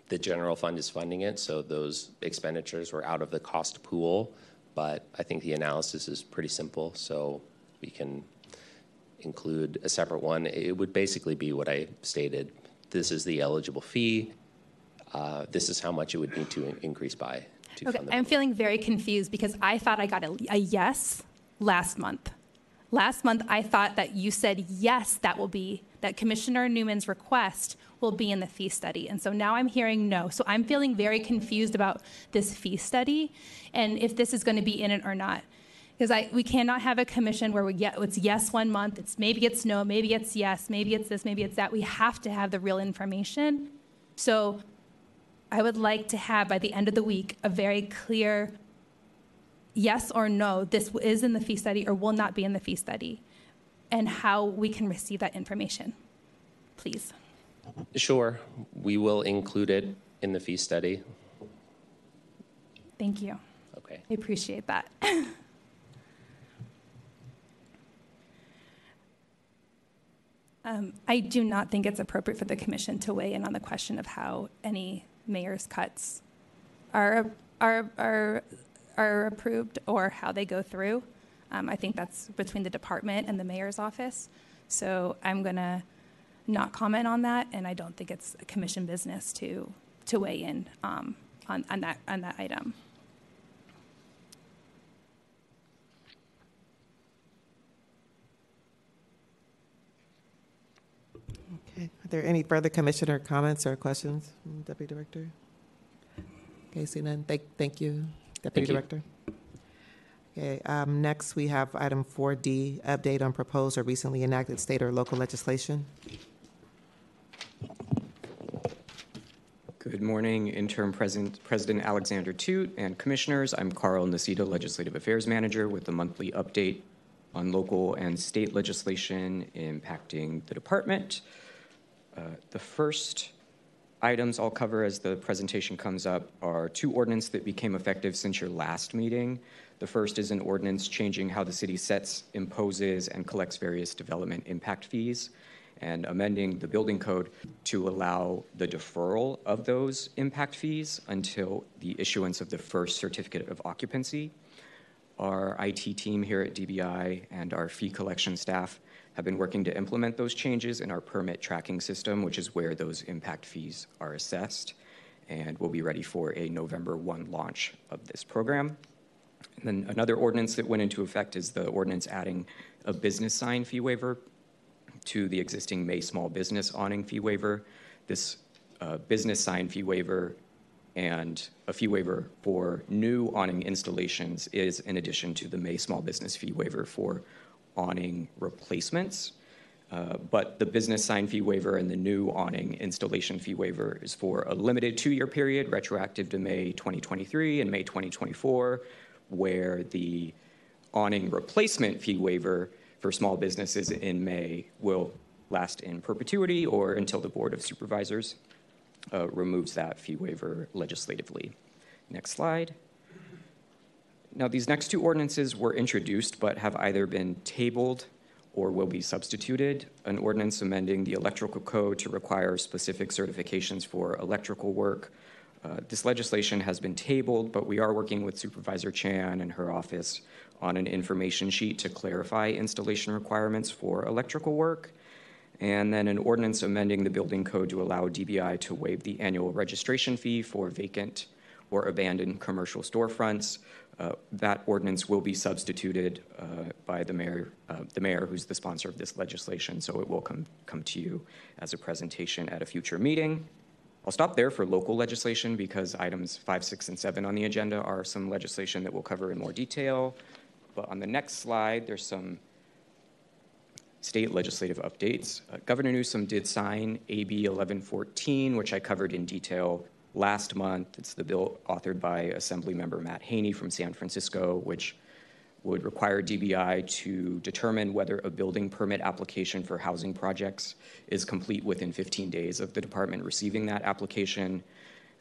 the general fund is funding it, so those expenditures were out of the cost pool. But I think the analysis is pretty simple, so we can include a separate one. It would basically be what I stated. This is the eligible fee. Uh, this is how much it would need to in- increase by to Okay, fund the I'm feeling very confused because I thought I got a, a yes last month. Last month, I thought that you said yes, that will be, that Commissioner Neumann's request will be in the fee study. And so now I'm hearing no. So I'm feeling very confused about this fee study and if this is going to be in it or not. Because we cannot have a commission where we get, it's yes one month, it's maybe it's no, maybe it's yes, maybe it's this, maybe it's that. We have to have the real information. So I would like to have by the end of the week a very clear yes or no, this is in the fee study or will not be in the fee study, and how we can receive that information. Please. Sure, we will include it in the fee study. Thank you. Okay. I appreciate that. um, I do not think it's appropriate for the commission to weigh in on the question of how any mayor's cuts are are are are approved or how they go through. Um, I think that's between the department and the mayor's office. So I'm gonna not comment on that, and I don't think it's a commission business to to weigh in um, on, on that on that item. Okay. Are there any further commissioner comments or questions, Deputy Director? Okay, see none. Thank, thank you, Deputy Thank you. Director. Okay, um, next we have item 4D, update on proposed or recently enacted state or local legislation. Good morning, Interim President, President Alexander-Tut and Commissioners. I'm Carl Nicita, Legislative Affairs Manager, with a monthly update on local and state legislation impacting the department. Uh, the first items I'll cover as the presentation comes up are two ordinances that became effective since your last meeting. The first is an ordinance changing how the city sets, imposes, and collects various development impact fees and amending the building code to allow the deferral of those impact fees until the issuance of the first certificate of occupancy. Our IT team here at DBI and our fee collection staff have been working to implement those changes in our permit tracking system, which is where those impact fees are assessed. And we'll be ready for a November 1 launch of this program. And then another ordinance that went into effect is the ordinance adding a business sign fee waiver to the existing May small business awning fee waiver. This uh, business sign fee waiver and a fee waiver for new awning installations is in addition to the May small business fee waiver for awning replacements. Uh, but the business sign fee waiver and the new awning installation fee waiver is for a limited two year period, retroactive to May 2023 and May 2024, where the awning replacement fee waiver for small businesses in May will last in perpetuity or until the Board of Supervisors uh, removes that fee waiver legislatively. Next slide. Now, these next two ordinances were introduced but have either been tabled or will be substituted. An ordinance amending the electrical code to require specific certifications for electrical work. Uh, this legislation has been tabled, but we are working with Supervisor Chan and her office on an information sheet to clarify installation requirements for electrical work. And then an ordinance amending the building code to allow DBI to waive the annual registration fee for vacant or abandoned commercial storefronts. Uh, that ordinance will be substituted uh, by the mayor, uh, the mayor who's the sponsor of this legislation, so it will come, come to you as a presentation at a future meeting. I'll stop there for local legislation because items five, six, and seven on the agenda are some legislation that we'll cover in more detail. But on the next slide, there's some state legislative updates. Uh, Governor Newsom did sign AB 1114, which I covered in detail last month. It's the bill authored by Assemblymember Matt Haney from San Francisco, which would require DBI to determine whether a building permit application for housing projects is complete within 15 days of the department receiving that application.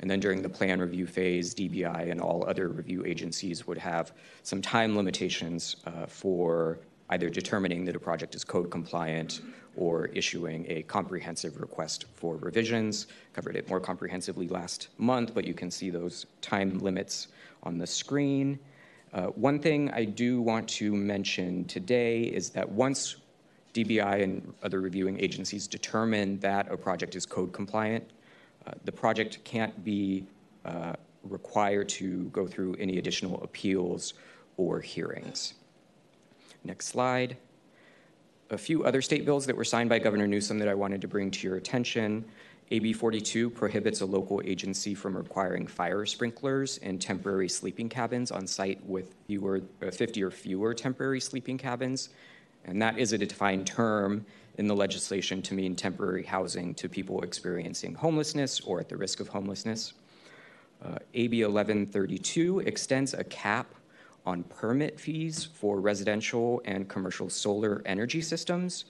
And then during the plan review phase, DBI and all other review agencies would have some time limitations uh, for either determining that a project is code compliant or issuing a comprehensive request for revisions. Covered it more comprehensively last month, but you can see those time limits on the screen. Uh, one thing I do want to mention today is that once DBI and other reviewing agencies determine that a project is code compliant, uh, the project can't be uh, required to go through any additional appeals or hearings. Next slide. A few other state bills that were signed by Governor Newsom that I wanted to bring to your attention AB 42 prohibits a local agency from requiring fire sprinklers and temporary sleeping cabins on site with fewer, uh, 50 or fewer temporary sleeping cabins. And that is a defined term in the legislation to mean temporary housing to people experiencing homelessness or at the risk of homelessness. Uh, AB 1132 extends a cap on permit fees for residential and commercial solar energy systems.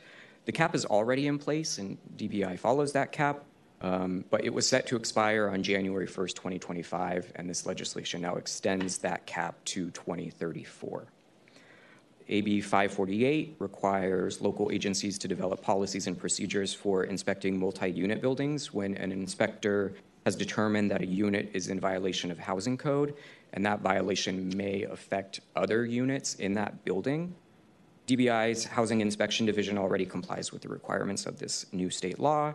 The cap is already in place, and DBI follows that cap, um, but it was set to expire on January 1st, 2025, and this legislation now extends that cap to 2034. AB 548 requires local agencies to develop policies and procedures for inspecting multi unit buildings when an inspector has determined that a unit is in violation of housing code, and that violation may affect other units in that building. DBI's Housing Inspection Division already complies with the requirements of this new state law.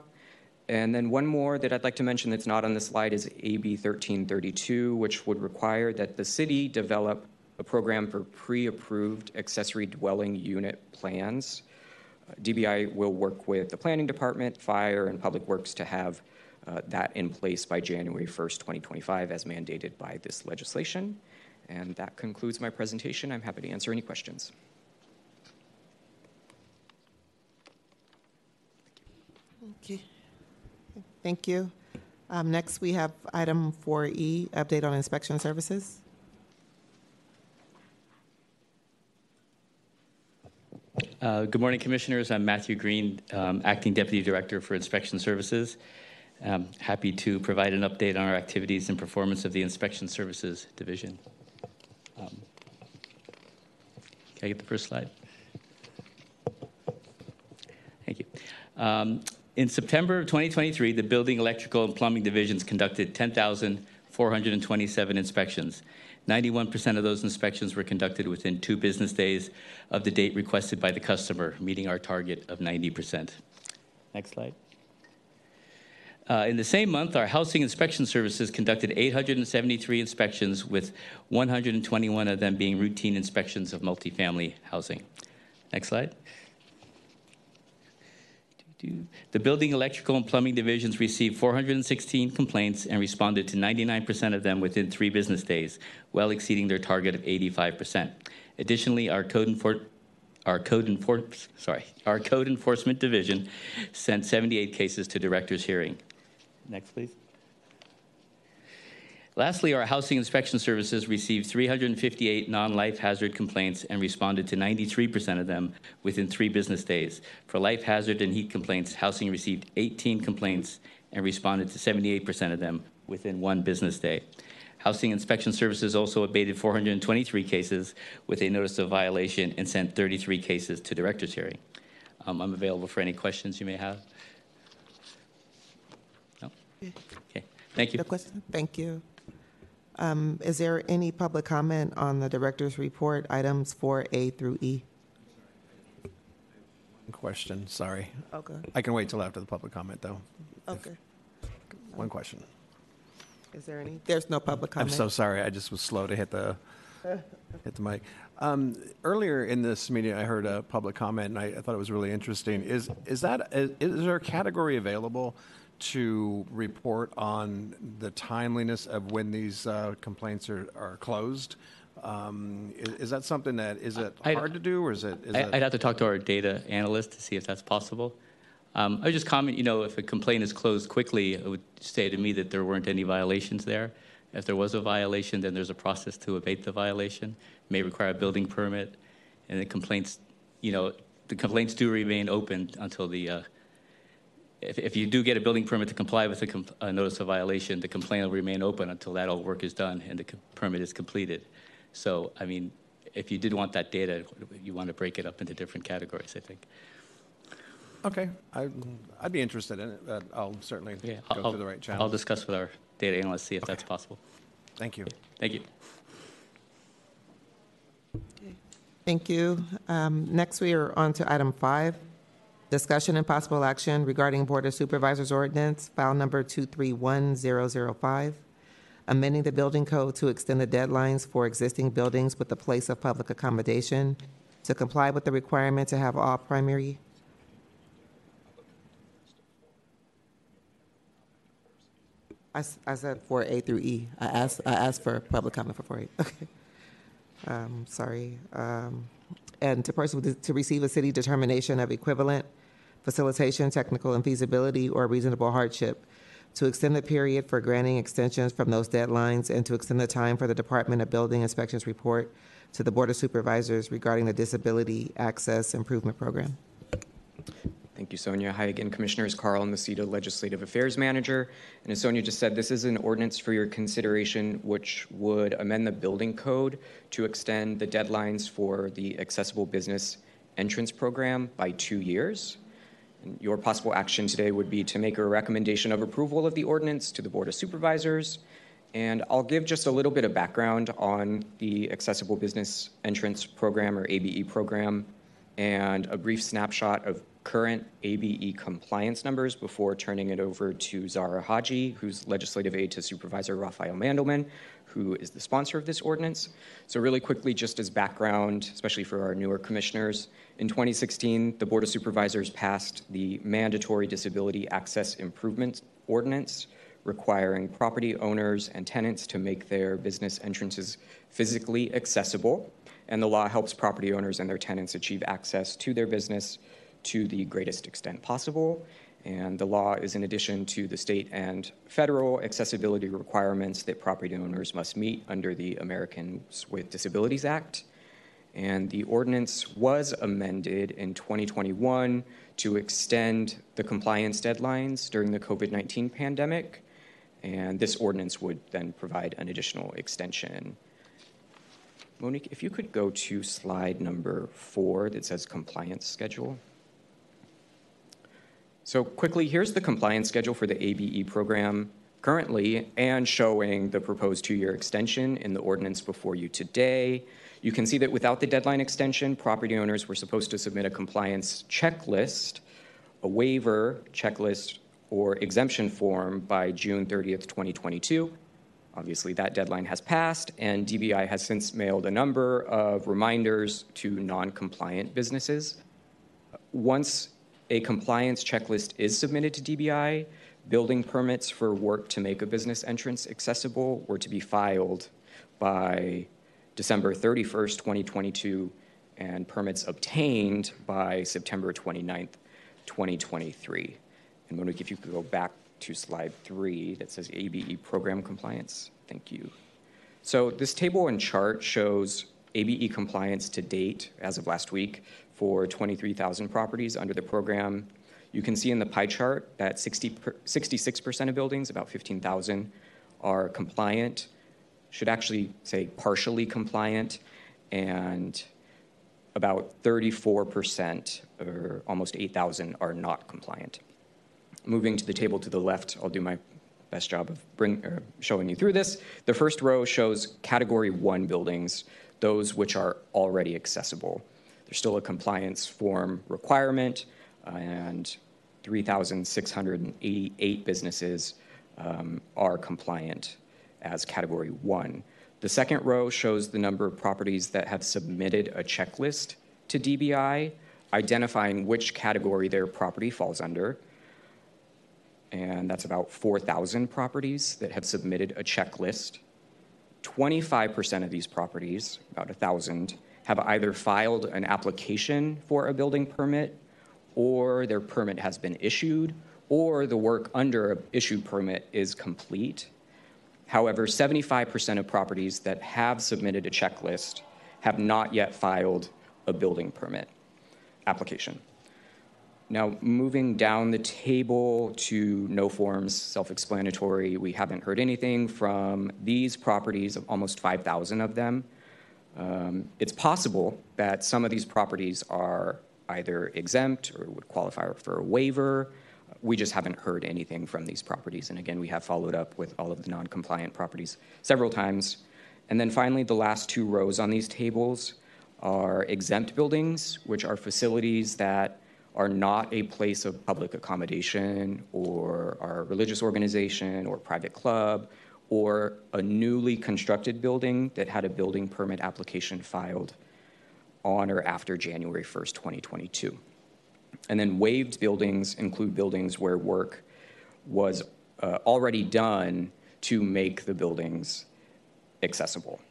And then one more that I'd like to mention that's not on the slide is AB 1332, which would require that the city develop a program for pre approved accessory dwelling unit plans. DBI will work with the planning department, fire, and public works to have that in place by January 1st, 2025, as mandated by this legislation. And that concludes my presentation. I'm happy to answer any questions. Okay. Thank you. Um, next, we have item 4E, update on inspection services. Uh, Good morning, Commissioners. I'm Matthew Green, um, Acting Deputy Director for Inspection Services. I'm happy to provide an update on our activities and performance of the Inspection Services Division. Um, Can I get the first slide? Thank you. Um, In September of 2023, the Building, Electrical, and Plumbing Divisions conducted 10,427 inspections. 91% of those inspections were conducted within two business days of the date requested by the customer, meeting our target of 90%. Next slide. Uh, in the same month, our housing inspection services conducted 873 inspections, with 121 of them being routine inspections of multifamily housing. Next slide. The building, electrical, and plumbing divisions received 416 complaints and responded to 99% of them within three business days, well exceeding their target of 85%. Additionally, our code enforcement our code, enfor- sorry, our code enforcement division sent 78 cases to director's hearing. Next, please. Lastly, our housing inspection services received 358 non life hazard complaints and responded to 93% of them within three business days. For life hazard and heat complaints, housing received 18 complaints and responded to 78% of them within one business day. Housing inspection services also abated 423 cases with a notice of violation and sent 33 cases to director's hearing. Um, I'm available for any questions you may have. No? Okay. Thank you. No question? Thank you. Um, is there any public comment on the director's report, items 4A through E? Question, sorry. Okay. I can wait till after the public comment, though. Okay. One question. Is there any? There's no public comment. I'm so sorry, I just was slow to hit the, hit the mic. Um, Earlier in this meeting, I heard a public comment, and I I thought it was really interesting. Is, is that, is is there a category available to report on the timeliness of when these uh, complaints are, are closed? Um, Is is that something that, is it I'd- hard to do, or is it? is I- I'd have to talk to our data analyst to see if that's possible. Um, I would just comment, you know, if a complaint is closed quickly, it would say to me that there weren't any violations there. If there was a violation, then there's a process to abate the violation. It May require a building permit, and the complaints, you know, the complaints do remain open until the. Uh, if, if you do get a building permit to comply with a, com- a notice of violation, the complaint will remain open until that all work is done and the co- permit is completed. So, I mean, if you did want that data, you want to break it up into different categories, I think. Okay, I- I'd be interested in it, but I'll certainly Yeah, go I'll, through the right channel. I'll discuss with our data analyst, see if that's possible. Thank you. Thank you. Thank you. Um, Next, we are on to item five, discussion and possible action regarding Board of Supervisors ordinance, file number 231005, amending the building code to extend the deadlines for existing buildings with the place of public accommodation to comply with the requirement to have all primary I, I said for A through E. I asked, I asked for public comment for four A. Okay. Um, sorry. Um, and to person to receive a city determination of equivalent facilitation, technical and feasibility, or reasonable hardship, to extend the period for granting extensions from those deadlines, and to extend the time for the Department of Building Inspections report to the Board of Supervisors regarding the Disability Access Improvement Program. Thank you, Sonia. Hi again, Commissioners. Carl and Nicita, Legislative Affairs Manager. And as Sonia just said, this is an ordinance for your consideration which would amend the building code to extend the deadlines for the Accessible Business Entrance Program by two years. Your possible action today would be to make a recommendation of approval of the ordinance to the Board of Supervisors. And I'll give just a little bit of background on the Accessible Business Entrance Program or ABE program and a brief snapshot of current ABE compliance numbers before turning it over to Zara Haji, who's legislative aide to Supervisor Raphael Mandelman, who is the sponsor of this ordinance. So, really quickly, just as background, especially for our newer commissioners, in 2016, the Board of Supervisors passed the Mandatory Disability Access Improvement Ordinance, requiring property owners and tenants to make their business entrances physically accessible. And the law helps property owners and their tenants achieve access to their business to the greatest extent possible. And the law is in addition to the state and federal accessibility requirements that property owners must meet under the Americans with Disabilities Act. And the ordinance was amended in 2021 to extend the compliance deadlines during the COVID 19 pandemic. And this ordinance would then provide an additional extension. Monique, if you could go to slide number four that says compliance schedule. So, quickly, here's the compliance schedule for the ABE program currently and showing the proposed two year extension in the ordinance before you today. You can see that without the deadline extension, property owners were supposed to submit a compliance checklist, a waiver checklist, or exemption form by June 30th, 2022. Obviously, that deadline has passed, and DBI has since mailed a number of reminders to non compliant businesses. Once a compliance checklist is submitted to DBI, building permits for work to make a business entrance accessible were to be filed by December 31st, 2022, and permits obtained by September 29th, 2023. And Monique, if you could go back to slide three that says ABE program compliance. Thank you. So this table and chart shows ABE compliance to date as of last week for 23,000 properties under the program. You can see in the pie chart that 60 per, 66% of buildings, about 15,000, are compliant, should actually say partially compliant, and about 34%, or almost 8,000, are not compliant. Moving to the table to the left, I'll do my best job of bring, er, showing you through this. The first row shows category one buildings, those which are already accessible. There's still a compliance form requirement, and 3,688 businesses um, are compliant as category one. The second row shows the number of properties that have submitted a checklist to DBI, identifying which category their property falls under. And that's about 4,000 properties that have submitted a checklist. 25% of these properties, about 1,000, have either filed an application for a building permit, or their permit has been issued, or the work under an issued permit is complete. However, 75% of properties that have submitted a checklist have not yet filed a building permit application. Now, moving down the table to no forms, self explanatory, we haven't heard anything from these properties, of almost 5,000 of them. Um, it's possible that some of these properties are either exempt or would qualify for a waiver. We just haven't heard anything from these properties. And again, we have followed up with all of the non compliant properties several times. And then finally, the last two rows on these tables are exempt buildings, which are facilities that are not a place of public accommodation or are a religious organization or private club or a newly constructed building that had a building permit application filed on or after January 1st, 2022. And then waived buildings include buildings where work was uh, already done to make the buildings accessible.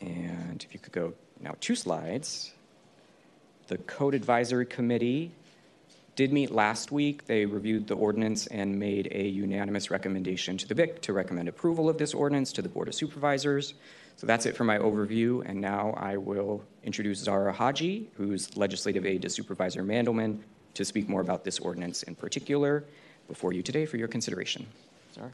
And if you could go now two slides. The Code Advisory Committee did meet last week. They reviewed the ordinance and made a unanimous recommendation to the BIC to recommend approval of this ordinance to the Board of Supervisors. So that's it for my overview, and now I will introduce Zara Haji, who's legislative aide to Supervisor Mandelman, to speak more about this ordinance in particular before you today for your consideration. Zara?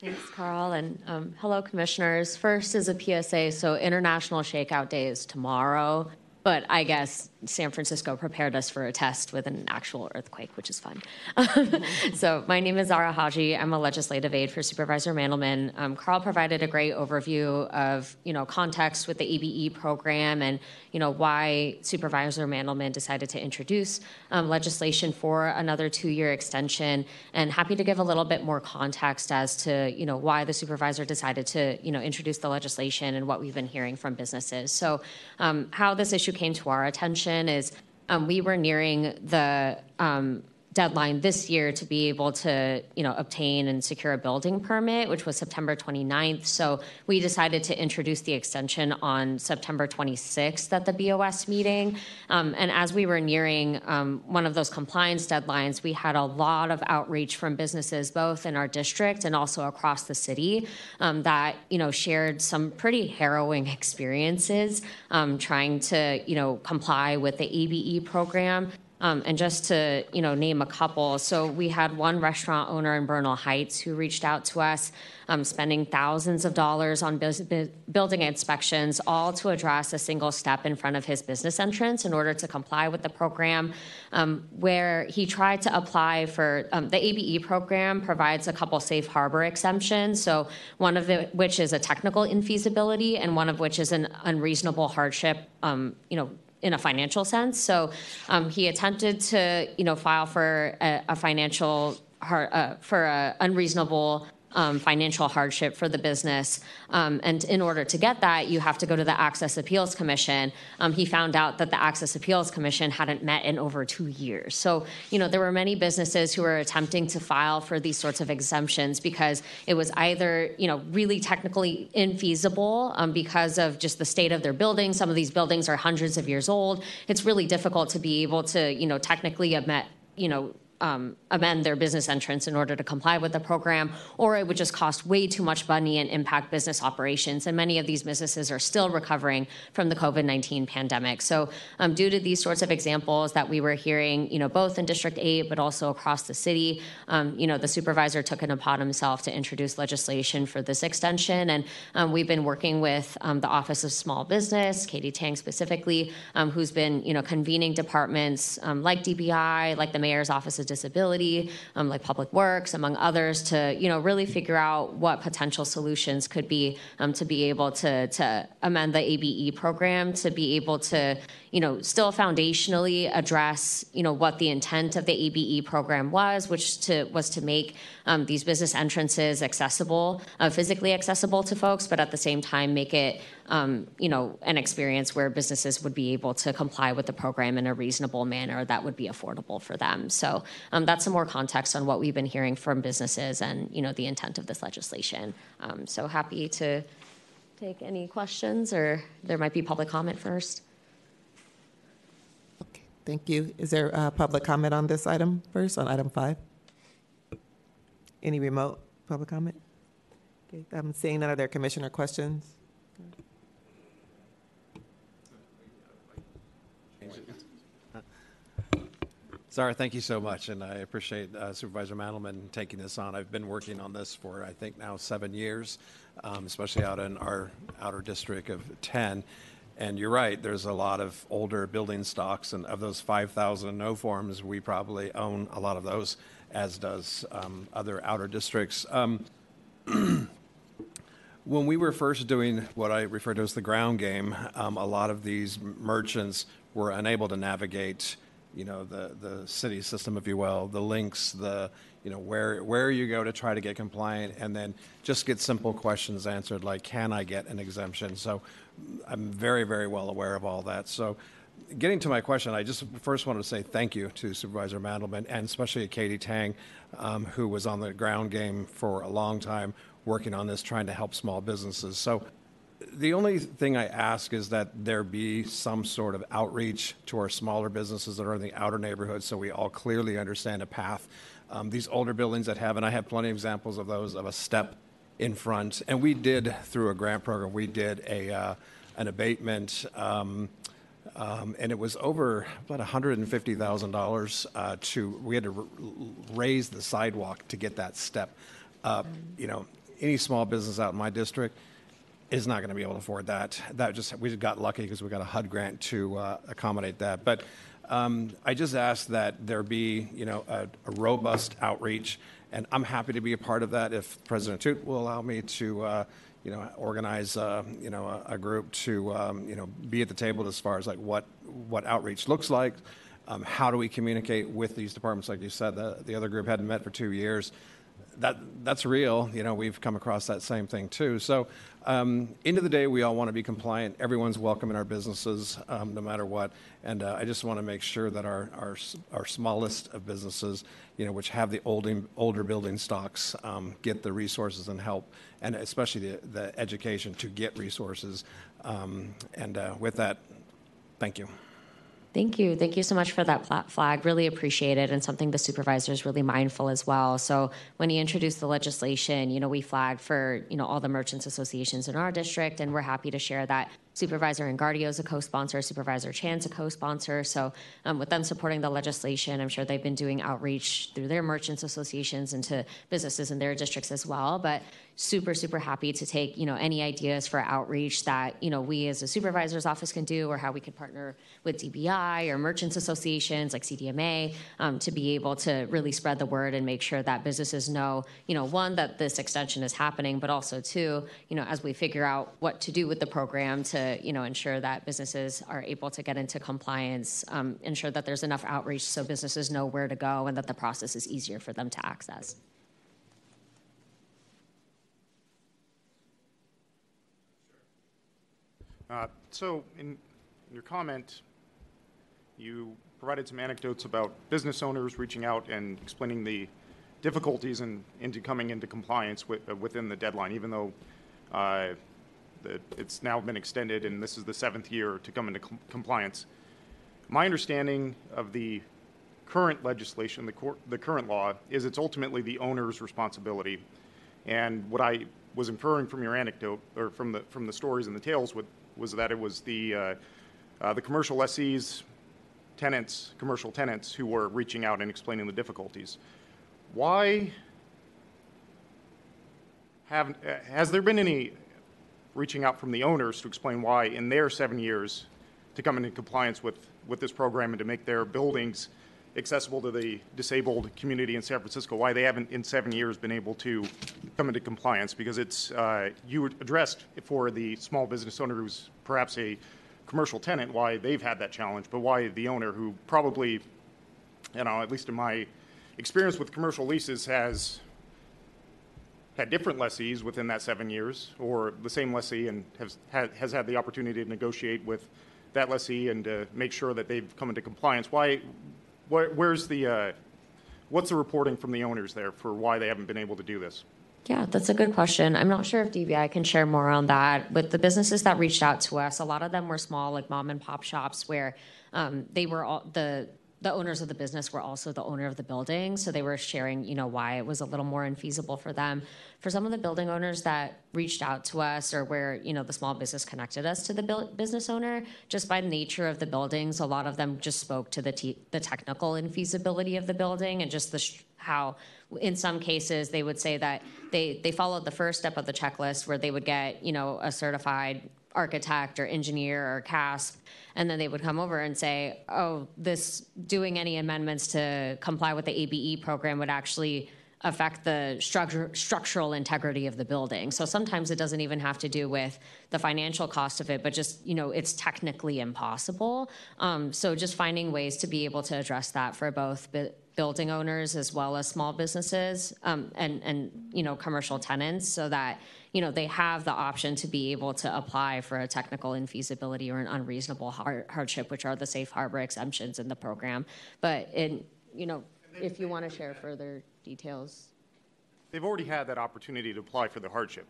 Thanks, Carl, and um, hello, commissioners. First is a PSA. So, International Shakeout Day is tomorrow, but I guess San Francisco prepared us for a test with an actual earthquake, which is fun. so, my name is Zara Haji. I'm a legislative aide for Supervisor Mandelman. Um, Carl provided a great overview of, you know, context with the ABE program and, you know, why Supervisor Mandelman decided to introduce um, legislation for another two-year extension. And happy to give a little bit more context as to, you know, why the supervisor decided to, you know, introduce the legislation and what we've been hearing from businesses. So, um, how this issue came to our attention is um, we were nearing the um, deadline this year to be able to, you know, obtain and secure a building permit, which was September 29th. So we decided to introduce the extension on September 26th at the BOS meeting. Um, and as we were nearing um, one of those compliance deadlines, we had a lot of outreach from businesses, both in our district and also across the city, um, that you know shared some pretty harrowing experiences um, trying to, you know, comply with the ABE program. Um, and just to you know name a couple, so we had one restaurant owner in Bernal Heights who reached out to us, um, spending thousands of dollars on building inspections, all to address a single step in front of his business entrance in order to comply with the program. Um, where he tried to apply for the ABE program provides a couple safe harbor exemptions. So one of which is a technical infeasibility, and one of which is an unreasonable hardship. You know in a financial sense. So um, he attempted to, you know, file for a, a financial, uh, for a unreasonable financial hardship for the business. Um, and in order to get that, you have to go to the Access Appeals Commission. Um, he found out that the Access Appeals Commission hadn't met in over two years. So, you know, there were many businesses who were attempting to file for these sorts of exemptions because it was either, you know, really technically infeasible um, because of just the state of their buildings. Some of these buildings are hundreds of years old. It's really difficult to be able to, you know, technically admit, you know, um, amend their business entrance in order to comply with the program, or it would just cost way too much money and impact business operations. And many of these businesses are still recovering from the COVID 19 pandemic. So, um, due to these sorts of examples that we were hearing, you know, both in District 8 but also across the city, um, you know, the supervisor took it upon himself to introduce legislation for this extension. And um, we've been working with um, the Office of Small Business, Katie Tang specifically, um, who's been, you know, convening departments like DBI, like the Mayor's Office of disability, um, like Public Works, among others, to you know really figure out what potential solutions could be um, to be able to to amend the ABE program to be able to you know still foundationally address you know what the intent of the ABE program was, which to was to make um, these business entrances accessible, uh, physically accessible to folks, but at the same time make it um, you know, an experience where businesses would be able to comply with the program in a reasonable manner that would be affordable for them. So um, that's some more context on what we've been hearing from businesses and you know the intent of this legislation. Um, so happy to take any questions, or there might be public comment first. Thank you. Is there uh, public comment on this item first, on item five? Any remote public comment? Okay, I'm seeing none of their commissioner questions. Zara, thank you so much, and I appreciate uh, Supervisor Mandelman taking this on. I've been working on this for, I think, now seven years, um, especially out in our outer district of 10. And you're right, there's a lot of older building stocks, and of those 5,000 no forms, we probably own a lot of those, as does um, other outer districts. Um, when we were first doing what I refer to as the ground game, um, a lot of these merchants were unable to navigate you know, the, the city system, if you will, the links, the, you know, where, where you go to try to get compliant, and then just get simple questions answered like, can I get an exemption? So I'm very, very well aware of all that. So getting to my question, I just first wanted to say thank you to Supervisor Mandelman and especially Katie Tang, um, who was on the ground game for a long time working on this, trying to help small businesses. So the only thing I ask is that there be some sort of outreach to our smaller businesses that are in the outer neighborhoods so we all clearly understand a path. Um, these older buildings that have, and I have plenty of examples of those, of a step in front. And we did, through a grant program, we did a, uh, an abatement. Um, um, and it was over about $150,000 uh, to, we had to r- raise the sidewalk to get that step up. You know, any small business out in my district is not going to be able to afford that. That just, we just got lucky because we got a HUD grant to uh, accommodate that. But um, I just ask that there be, you know, a, a robust outreach, and I'm happy to be a part of that if President Tut will allow me to, uh, you know, organize, uh, you know, a, a group to, um, you know, be at the table as far as like what what outreach looks like. Um, how do we communicate with these departments? Like you said, the, the other group hadn't met for two years. That that's real. You know, we've come across that same thing too. So, um, end of the day, we all want to be compliant. Everyone's welcome in our businesses, um, no matter what. And uh, I just want to make sure that our, our our smallest of businesses, you know, which have the older older building stocks, um, get the resources and help, and especially the, the education to get resources. Um, and uh, with that, thank you. Thank you. Thank you so much for that flag. Really appreciate it and something the supervisor is really mindful as well. So when he introduced the legislation, you know, we flagged for, you know, all the merchants associations in our district and we're happy to share that Supervisor Engardio is a co-sponsor, Supervisor Chan's a co-sponsor. So um, with them supporting the legislation, I'm sure they've been doing outreach through their merchants associations and to businesses in their districts as well. But super super happy to take you know any ideas for outreach that you know we as a supervisor's office can do or how we could partner with dbi or merchants associations like cdma um, to be able to really spread the word and make sure that businesses know you know one that this extension is happening but also two you know as we figure out what to do with the program to you know ensure that businesses are able to get into compliance um, ensure that there's enough outreach so businesses know where to go and that the process is easier for them to access. Uh, so, in, your comment, you provided some anecdotes about business owners reaching out and explaining the difficulties in into coming into compliance with, uh, within the deadline, even though uh, it's now been extended and this is the seventh year to come into com- compliance. My understanding of the current legislation, the, cor- the current law, is it's ultimately the owner's responsibility. And what I was inferring from your anecdote, or from the from the stories and the tales, with, was that it was the uh, uh, the commercial lessees, tenants, commercial tenants, who were reaching out and explaining the difficulties. Why have uh, has there been any reaching out from the owners to explain why, in their seven years, to come into compliance with with this program and to make their buildings accessible to the disabled community in San Francisco, why they haven't in seven years been able to come into compliance. Because it's uh, you addressed for the small business owner who's perhaps a commercial tenant why they've had that challenge, but why the owner who probably, you know, at least in my experience with commercial leases has had different lessees within that seven years, or the same lessee and has has had the opportunity to negotiate with that lessee and to make sure that they've come into compliance. Why where, where's the, uh, what's the reporting from the owners there for why they haven't been able to do this? Yeah, that's a good question. I'm not sure if DBI can share more on that. With the businesses that reached out to us, a lot of them were small, like mom and pop shops, where um, they were all the the owners of the business were also the owner of the building, so they were sharing, you know, why it was a little more infeasible for them. For some of the building owners that reached out to us, or where you know the small business connected us to the business owner, just by nature of the buildings, a lot of them just spoke to the the technical infeasibility of the building and just the sh- how in some cases they would say that they they followed the first step of the checklist where they would get you know a certified architect or engineer or CASP, and then they would come over and say, "Oh, this doing any amendments to comply with the ABE program would actually." affect the structure, structural integrity of the building. So sometimes it doesn't even have to do with the financial cost of it, but just you know it's technically impossible. Um, so just finding ways to be able to address that for both building owners as well as small businesses um, and, and, you know, commercial tenants so that, you know, they have the option to be able to apply for a technical infeasibility or an unreasonable har- hardship, which are the safe harbor exemptions in the program. But in, you know, if you want to share further details. They've already had that opportunity to apply for the hardship.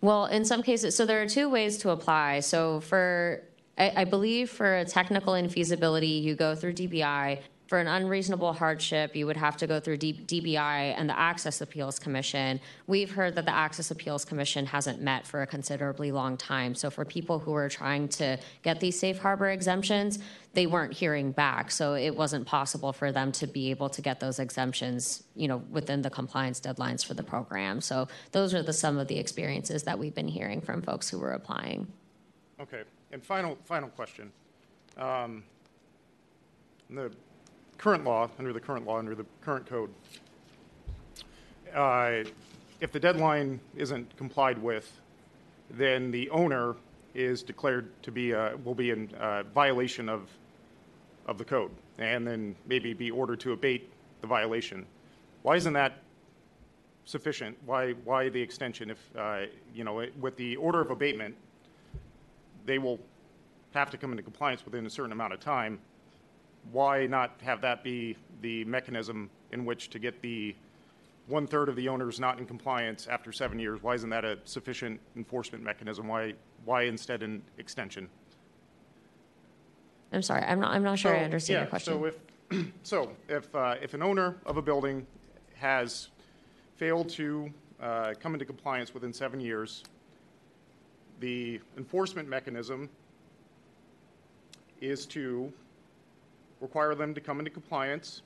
Well, in some cases, so there are two ways to apply. So for, I, I believe for a technical infeasibility, you go through DBI. For an unreasonable hardship, you would have to go through D- DBI and the Access Appeals Commission. We've heard that the Access Appeals Commission hasn't met for a considerably long time. So for people who are trying to get these safe harbor exemptions, they weren't hearing back. So it wasn't possible for them to be able to get those exemptions, you know, within the compliance deadlines for the program. So those are the some of the experiences that we've been hearing from folks who were applying. Okay. And final, final question. Um, the current law, under the current law, under the current code, uh, if the deadline isn't complied with, then the owner is declared to be, uh, will be in uh, violation of, of the code, and then maybe be ordered to abate the violation. Why isn't that sufficient? Why, why the extension if, uh, you know, with the order of abatement, they will have to come into compliance within a certain amount of time. Why not have that be the mechanism in which to get the one third of the owners not in compliance after seven years? Why isn't that a sufficient enforcement mechanism? Why, why instead an extension? I'm sorry, I'm not, I'm not sure I understand yeah, your question. So if, so if, uh, if an owner of a building has failed to uh, come into compliance within seven years, the enforcement mechanism is to require them to come into compliance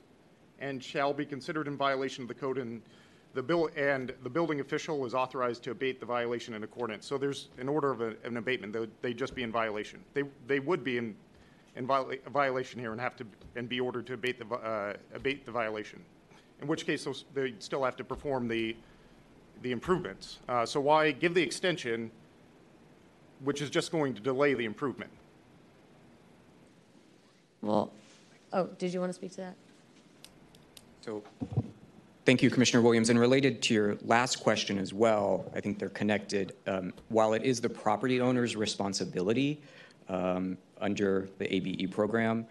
and shall be considered in violation of the code and the bill and the building official is authorized to abate the violation in accordance. So there's an order of a, an abatement. They they'd just be in violation. They they would be in in viola- violation here and have to and be ordered to abate the uh, abate the violation. In which case they still have to perform the the improvements. Uh, so why give the extension, which is just going to delay the improvement? Well, oh, did you want to speak to that? So, thank you, Commissioner Williams. And related to your last question as well, I think they're connected. Um, while it is the property owner's responsibility um, under the ABE program,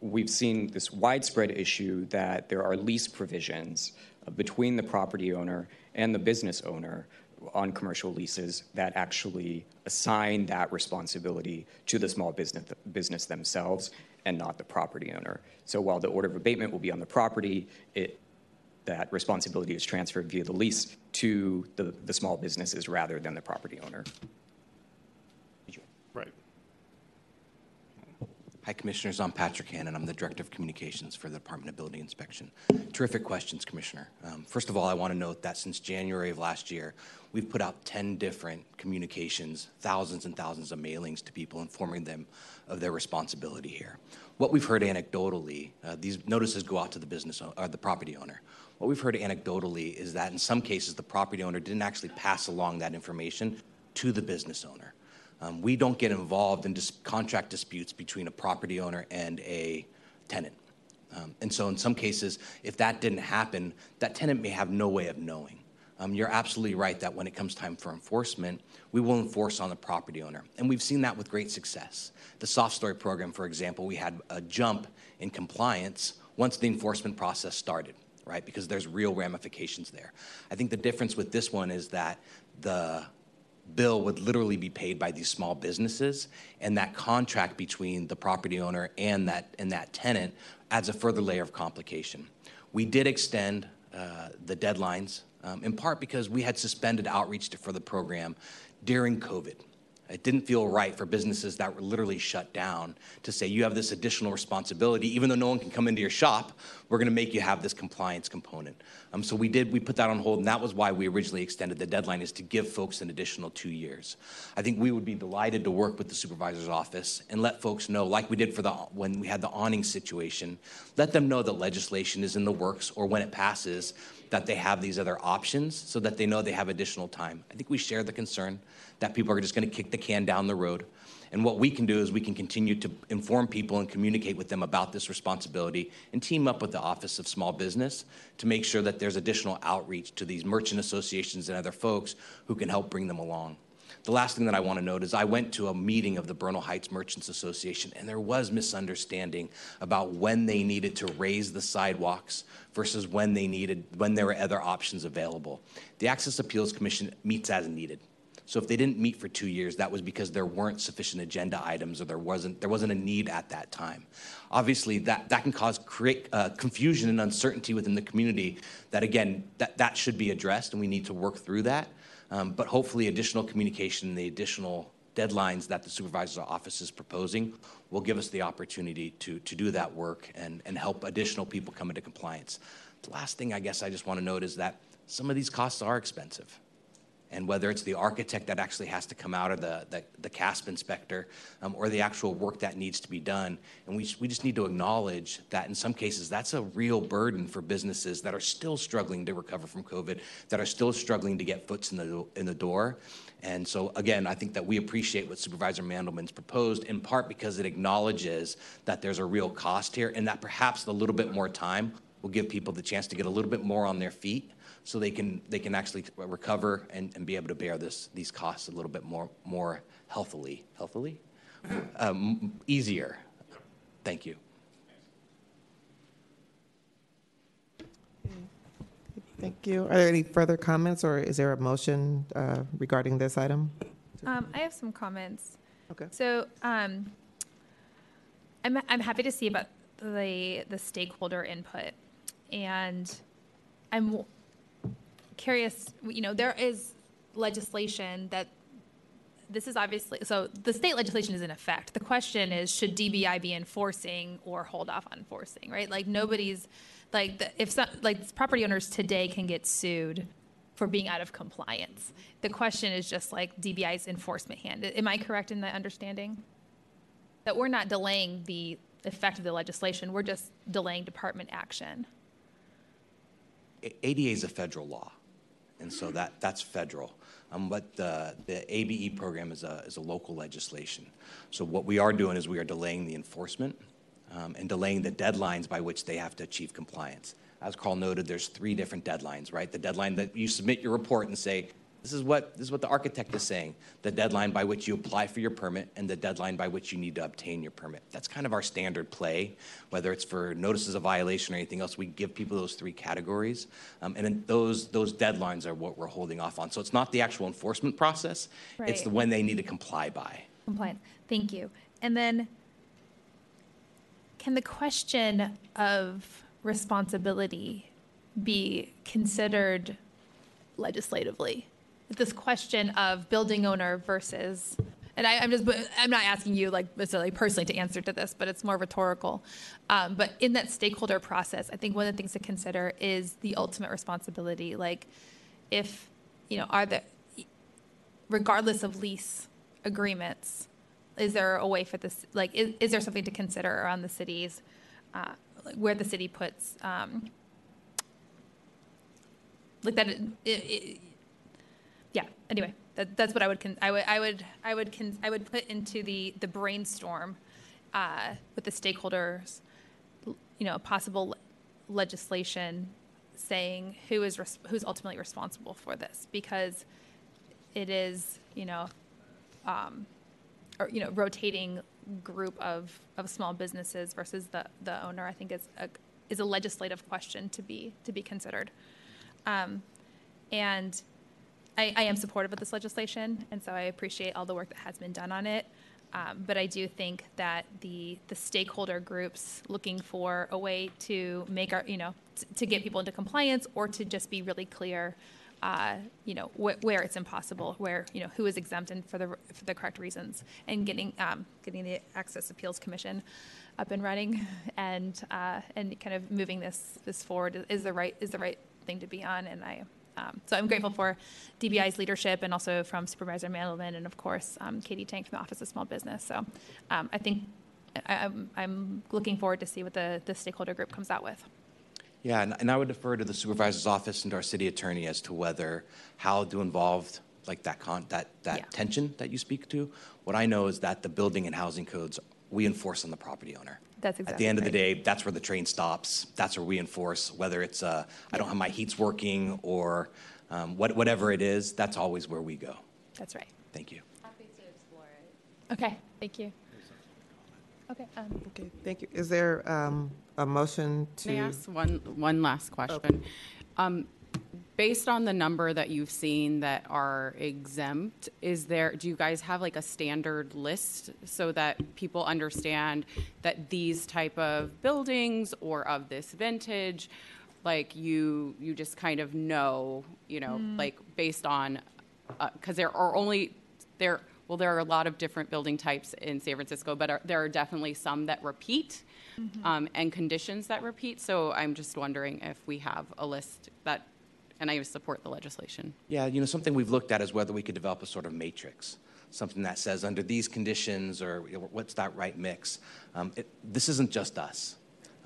we've seen this widespread issue that there are lease provisions between the property owner and the business owner on commercial leases that actually assign that responsibility to the small business, business themselves and not the property owner. So while the order of abatement will be on the property, it, that responsibility is transferred via the lease to the, the small businesses rather than the property owner. Right. Hi, Commissioners. I'm Patrick Hannon. I'm the Director of Communications for the Department of Building Inspection. Terrific questions, Commissioner. Um, first of all, I want to note that since January of last year, we've put out 10 different communications, thousands and thousands of mailings to people informing them of their responsibility here. What we've heard anecdotally, uh, these notices go out to the business or the property owner. What we've heard anecdotally is that in some cases, the property owner didn't actually pass along that information to the business owner. Um, we don't get involved in dis- contract disputes between a property owner and a tenant. Um, and so, in some cases, if that didn't happen, that tenant may have no way of knowing. Um, you're absolutely right that when it comes time for enforcement, we will enforce on the property owner. And we've seen that with great success. The soft story program, for example, we had a jump in compliance once the enforcement process started, right? Because there's real ramifications there. I think the difference with this one is that the bill would literally be paid by these small businesses and that contract between the property owner and that and that tenant adds a further layer of complication we did extend uh, the deadlines um, in part because we had suspended outreach for the program during covid. It didn't feel right for businesses that were literally shut down to say you have this additional responsibility. Even though no one can come into your shop we're to make you have this compliance component. Um, so we did we put that on hold and that was why we originally extended. The deadline is to give folks an additional two years. I think we would be delighted to work with the supervisor's office and let folks know like we did for the when we had the awning situation let them know that legislation is in the works or when it passes that they have these other options so that they know they have additional time i think we share the concern that people are just going to kick the can down the road And what we can do is we can continue to inform people and communicate with them about this responsibility and team up with the Office of Small Business to make sure that there's additional outreach to these merchant associations and other folks who can help bring them along. The last thing that I want to note is I went to a meeting of the Bernal Heights Merchants Association, and there was misunderstanding about when they needed to raise the sidewalks versus when they needed when there were other options available. The Access Appeals Commission meets as needed. So if they didn't meet for two years, that was because there weren't sufficient agenda items or there wasn't there wasn't a need at that time. Obviously, that, that can cause create uh, confusion and uncertainty within the community. That again, that, that should be addressed, and we need to work through that. Um, but hopefully, additional communication, and the additional deadlines that the supervisor's office is proposing will give us the opportunity to, to do that work and, and help additional people come into compliance. The last thing I guess I just want to note is that some of these costs are expensive and whether it's the architect that actually has to come out or the, the, the CASP inspector um, or the actual work that needs to be done. And we, we just need to acknowledge that in some cases that's a real burden for businesses that are still struggling to recover from COVID, that are still struggling to get foots in the, in the door. And so, again, I think that we appreciate what Supervisor Mandelman's proposed, in part because it acknowledges that there's a real cost here and that perhaps a little bit more time will give people the chance to get a little bit more on their feet so they can they can actually recover and, and be able to bear this these costs a little bit more more healthily healthily um, easier. Thank you. Thank you. Are there any further comments, or is there a motion uh, regarding this item? Um, I have some comments. Okay. So, um, I'm, I'm happy to see about the, the stakeholder input. And I'm curious, you know, there is legislation that this is obviously so the state legislation is in effect. The question is should DBI be enforcing or hold off on enforcing, right? Like nobody's like the, if some, like property owners today can get sued for being out of compliance. The question is just like DBI's enforcement hand. Am I correct in that understanding? That we're not delaying the effect of the legislation, we're just delaying department action. ADA is a federal law and so that, that's federal. Um, but the, the ABE program is a, is a local legislation. So what we are doing is we are delaying the enforcement um, and delaying the deadlines by which they have to achieve compliance. As Carl noted, there's three different deadlines, right? The deadline that you submit your report and say, this is what this is what the architect is saying. The deadline by which you apply for your permit and the deadline by which you need to obtain your permit. That's kind of our standard play. Whether it's for notices of violation or anything else, we give people those three categories, um, and then those those deadlines are what we're holding off on. So it's not the actual enforcement process; right. it's the when they need to comply by. Compliance. Thank you. And then, can the question of responsibility be considered legislatively? This question of building owner versus and I, am just I'm not asking you like necessarily personally to answer to this, but it's more rhetorical. Um, but in that stakeholder process, I think one of the things to consider is the ultimate responsibility. Like, if you know, are there, regardless of lease agreements, is there a way for this? Like, is, is there something to consider around the cities, uh, where the city puts, um, like that? It, it. Anyway, that, that's what I would con- I would I would I would con- I would put into the the brainstorm uh, with the stakeholders. You know, possible legislation saying who is res- who's ultimately responsible for this because it is you know um, or you know rotating group of, of small businesses versus the, the owner I think is a, is a legislative question to be to be considered um, and I, I, am supportive of this legislation, and so I appreciate all the work that has been done on it. Um, but I do think that the the stakeholder groups looking for a way to make our you know t- to get people into compliance or to just be really clear, uh, you know wh- where it's impossible, where you know who is exempt and for the for the correct reasons, and getting um, getting the Access Appeals Commission up and running, and uh, and kind of moving this this forward is the right is the right thing to be on, and I um, so I'm grateful for DBI's leadership and also from Supervisor Mandelman and of course um, Katie Tang from the Office of Small Business. So um, I think I, am I'm looking forward to see what the, the stakeholder group comes out with. Yeah, and, and I would defer to the supervisor's office and to our city attorney as to whether how to involve like that con, that, that Yeah. tension that you speak to. What I know is that the building and housing codes, we enforce on the property owner. That's At the exactly end of the day, that's where the train stops. That's where we enforce, whether it's, uh, I don't have my heats working or um, what, whatever it is, that's always where we go. That's right. Thank you. Okay, thank you. Okay, um, Okay, thank you. Is there um, a motion to? May I ask one, one last question? Um, Based on the number that you've seen that are exempt, is there, do you guys have like a standard list so that people understand that these type of buildings or of this vintage, like you, you just kind of know, you know, Mm. like based on, because there are only, there, well, there are a lot of different building types in San Francisco, but are- there are definitely some that repeat Mhm. um, and conditions that repeat. So I'm just wondering if we have a list that, and I support the legislation. Yeah, you know, something we've looked at is whether we could develop a sort of matrix, something that says under these conditions or you know, what's that right mix. Um, it, this isn't just us.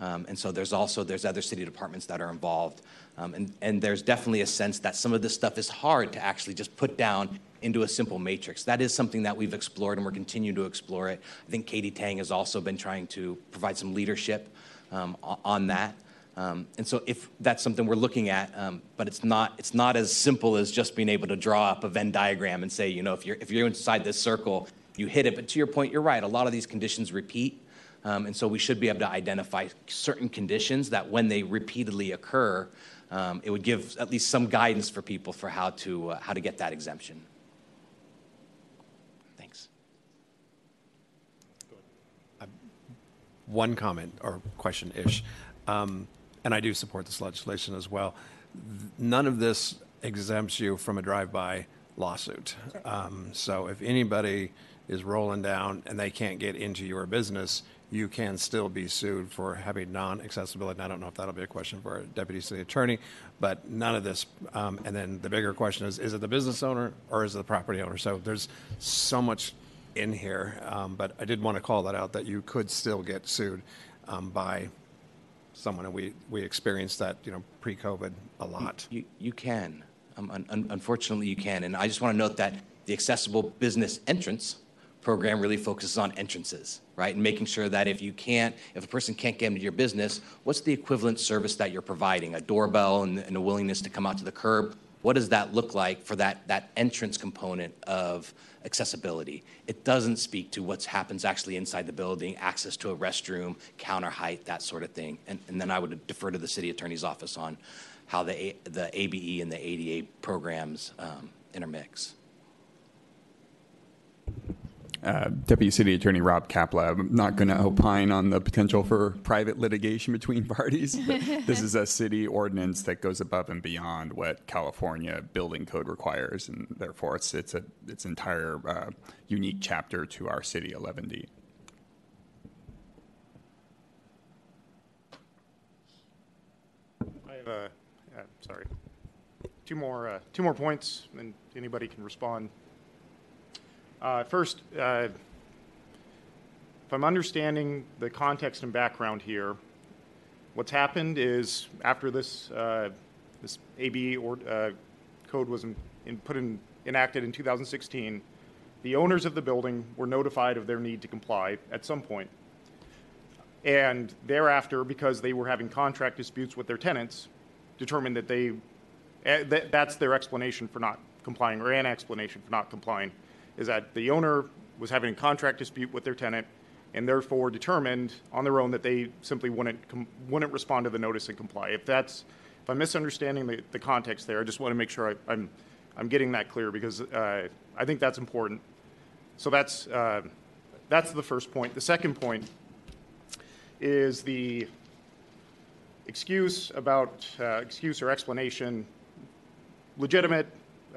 Um, and so there's also there's other city departments that are involved, um, and and there's definitely a sense that some of this stuff is hard to actually just put down into a simple matrix. That is something that we've explored, and we're continuing to explore it. I think Katie Tang has also been trying to provide some leadership um, on that. Um, and so if that's something we're looking at, um, but it's not, it's not as simple as just being able to draw up a Venn diagram and say, you know, if you're, if you're inside this circle, you hit it. But to your point, you're right. A lot of these conditions repeat. Um, and so we should be able to identify certain conditions that when they repeatedly occur, um, it would give at least some guidance for people for how to, uh, how to get that exemption. Thanks. One comment or question-ish, um, and I do support this legislation as well. None of this exempts you from a drive-by lawsuit. Um, So if anybody is rolling down and they can't get into your business, you can still be sued for having non-accessibility. And I don't know if that'll be a question for a deputy city attorney, but none of this. um, And then the bigger question is, is it the business owner or is it the property owner? So there's so much in here, um, but I did want to call that out, that you could still get sued um, by someone, and we, we experienced that, you know, pre-COVID a lot. You, you can. Um, un- un- unfortunately, you can. And I just want to note that the accessible business entrance program really focuses on entrances, right? And making sure that if you can't, if a person can't get into your business, what's the equivalent service that you're providing? A doorbell and, and a willingness to come out to the curb? What does that look like for that, that entrance component of accessibility? It doesn't speak to what happens actually inside the building, access to a restroom, counter height, that sort of thing. And, and then I would defer to the city attorney's office on how the, A- the ABE and the ADA programs um, intermix. Uh, Deputy City Attorney Rob Kapla. I'm not going to opine on the potential for private litigation between parties. But this is a city ordinance that goes above and beyond what California building code requires, and therefore it's it's a it's entire uh, unique chapter to our city 11D. I have a, uh, sorry, two more, uh, two more points, and anybody can respond. Uh, First, uh, if I'm understanding the context and background here, what's happened is after this, uh, this AB or, uh, code was in, in- put in, enacted in 2016, the owners of the building were notified of their need to comply at some point. And thereafter, because they were having contract disputes with their tenants, determined that they, eh, that, that's their explanation for not complying, or an explanation for not complying, is that the owner was having a contract dispute with their tenant, and therefore determined on their own that they simply wouldn't, com- wouldn't respond to the notice and comply. If that's, if I'm misunderstanding the, the context there, I just want to make sure I, I'm, I'm getting that clear, because uh, I think that's important. So that's, uh, that's the first point. The second point is the excuse about, uh, excuse or explanation, legitimate,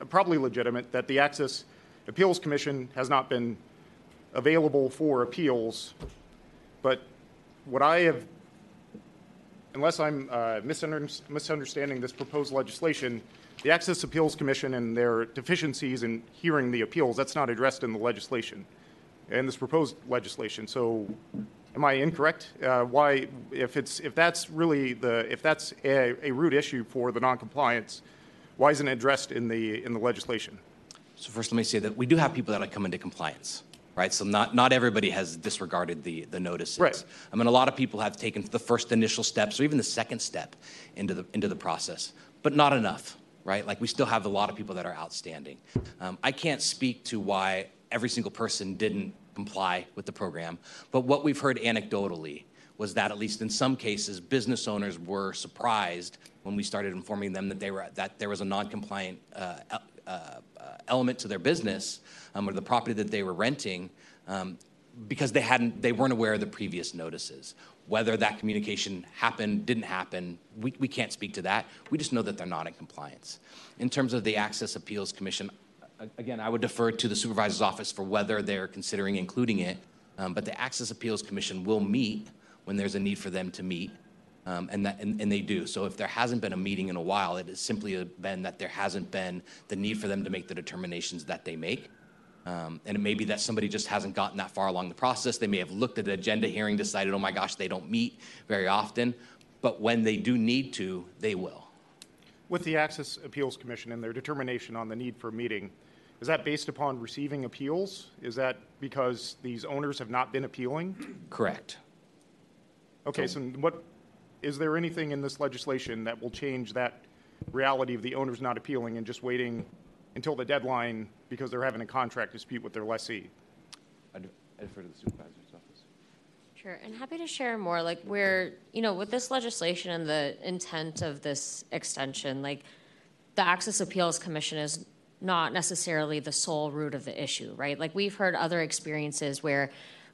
probably legitimate, that the Access Appeals Commission has not been available for appeals. But what I have, unless I'm uh, misunder- misunderstanding this proposed legislation, the Access Appeals Commission and their deficiencies in hearing the appeals, that's not addressed in the legislation, in this proposed legislation. So am I incorrect? Uh, Why, if it's, if that's really the, if that's a, a root issue for the noncompliance, why isn't it addressed in the, in the legislation? So first, let me say that we do have people that have come into compliance, right? So not, not everybody has disregarded the, the notices. Right. I mean, a lot of people have taken the first initial steps or even the second step into the, into the process, but not enough, right? Like we still have a lot of people that are outstanding. Um, I can't speak to why every single person didn't comply with the program, but what we've heard anecdotally was that at least in some cases, business owners were surprised when we started informing them that they were that there was a non-compliant uh, uh, element to their business um, or the property that they were renting um, because they hadn't they weren't aware of the previous notices. Whether that communication happened, didn't happen, we, we can't speak to that. We just know that they're not in compliance. In terms of the Access Appeals Commission, again, I would defer to the supervisor's office for whether they're considering including it. Um, but the Access Appeals Commission will meet when there's a need for them to meet. Um, and, that, and, and they do. So if there hasn't been a meeting in a while, it has simply been that there hasn't been the need for them to make the determinations that they make. Um, and it may be that somebody just hasn't gotten that far along the process. They may have looked at the agenda hearing, decided, oh my gosh, they don't meet very often. But when they do need to, they will. With the Access Appeals Commission and their determination on the need for a meeting, is that based upon receiving appeals? Is that because these owners have not been appealing? Correct. Okay, so what, is there anything in this legislation that will change that reality of the owners not appealing and just waiting until the deadline because they're having a contract dispute with their lessee? I defer to the supervisor's office. Sure, and happy to share more. Like, where, you know, with this legislation and the intent of this extension, like, the Access Appeals Commission is not necessarily the sole root of the issue, right? Like, we've heard other experiences where,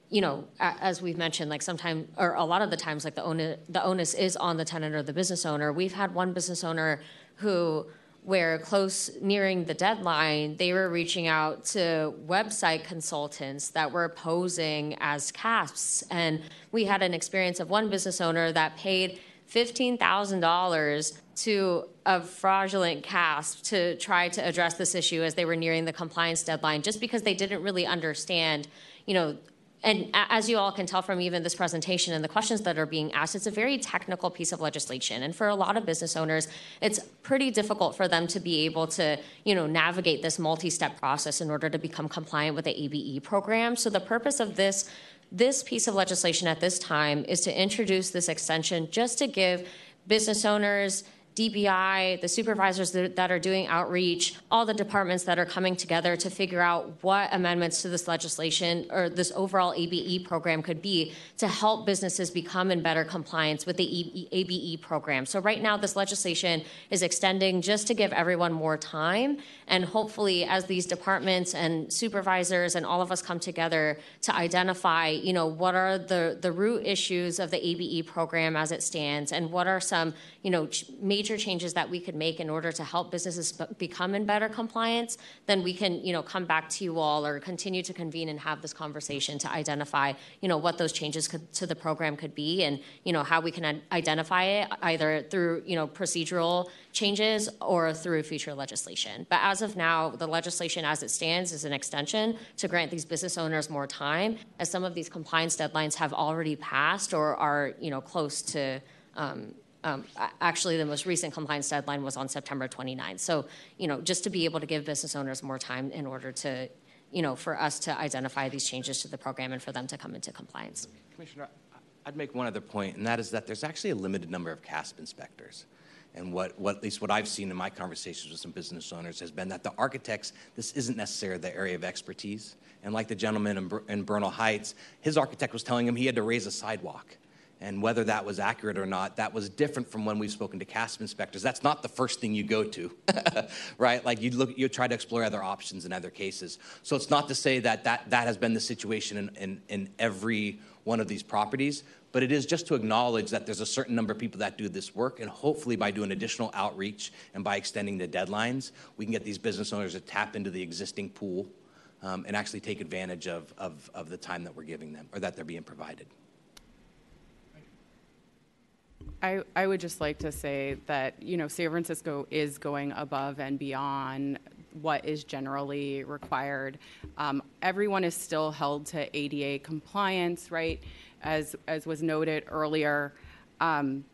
you know, as we've mentioned, like sometimes, or a lot of the times, like the onus, the onus is on the tenant or the business owner. We've had one business owner who, where close nearing the deadline, they were reaching out to website consultants that were posing as CASPs. And we had an experience of one business owner that paid $15,000 to a fraudulent CASP to try to address this issue as they were nearing the compliance deadline, just because they didn't really understand, you know, and as you all can tell from even this presentation and the questions that are being asked, it's a very technical piece of legislation. And for a lot of business owners, it's pretty difficult for them to be able to, you know, navigate this multi-step process in order to become compliant with the ABE program. So the purpose of this this piece of legislation at this time is to introduce this extension just to give business owners DBI, the supervisors that are doing outreach, all the departments that are coming together to figure out what amendments to this legislation or this overall ABE program could be to help businesses become in better compliance with the ABE program. So right now, this legislation is extending just to give everyone more time, and hopefully, as these departments and supervisors and all of us come together to identify, you know, what are the the root issues of the ABE program as it stands, and what are some, you know, ch- changes that we could make in order to help businesses become in better compliance, then we can, you know, come back to you all or continue to convene and have this conversation to identify, you know, what those changes could, to the program could be and, you know, how we can identify it either through, you know, procedural changes or through future legislation. But as of now, the legislation as it stands is an extension to grant these business owners more time as some of these compliance deadlines have already passed or are, you know, close to, um, um, actually, the most recent compliance deadline was on September 29th. So, you know, just to be able to give business owners more time in order to, you know, for us to identify these changes to the program and for them to come into compliance. Commissioner, I'd make one other point, and that is that there's actually a limited number of CASP inspectors. And what, what, at least what I've seen in my conversations with some business owners has been that the architects, this isn't necessarily their area of expertise. And like the gentleman in, in Bernal Heights, his architect was telling him he had to raise a sidewalk. And whether that was accurate or not, that was different from when we've spoken to CASP inspectors. That's not the first thing you go to, right? Like you look, you try to explore other options in other cases. So it's not to say that that, that has been the situation in, in, in every one of these properties, but it is just to acknowledge that there's a certain number of people that do this work, and hopefully by doing additional outreach and by extending the deadlines, we can get these business owners to tap into the existing pool um, and actually take advantage of, of, of the time that we're giving them or that they're being provided. I, I would just like to say that, you know, San Francisco is going above and beyond what is generally required. Um, everyone is still held to ADA compliance, right? As, as was noted earlier. Um,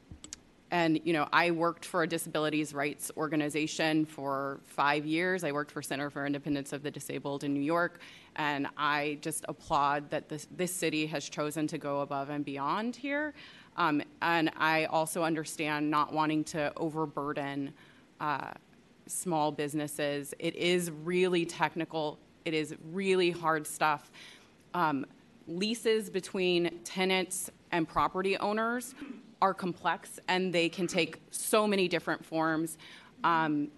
and you know, I worked for a disabilities rights organization for five years. I worked for Center for Independence of the Disabled in New York, and I just applaud that this, this city has chosen to go above and beyond here. Um, and I also understand not wanting to overburden uh, small businesses. It is really technical. It is really hard stuff. Um, leases between tenants and property owners are complex and they can take so many different forms. Um,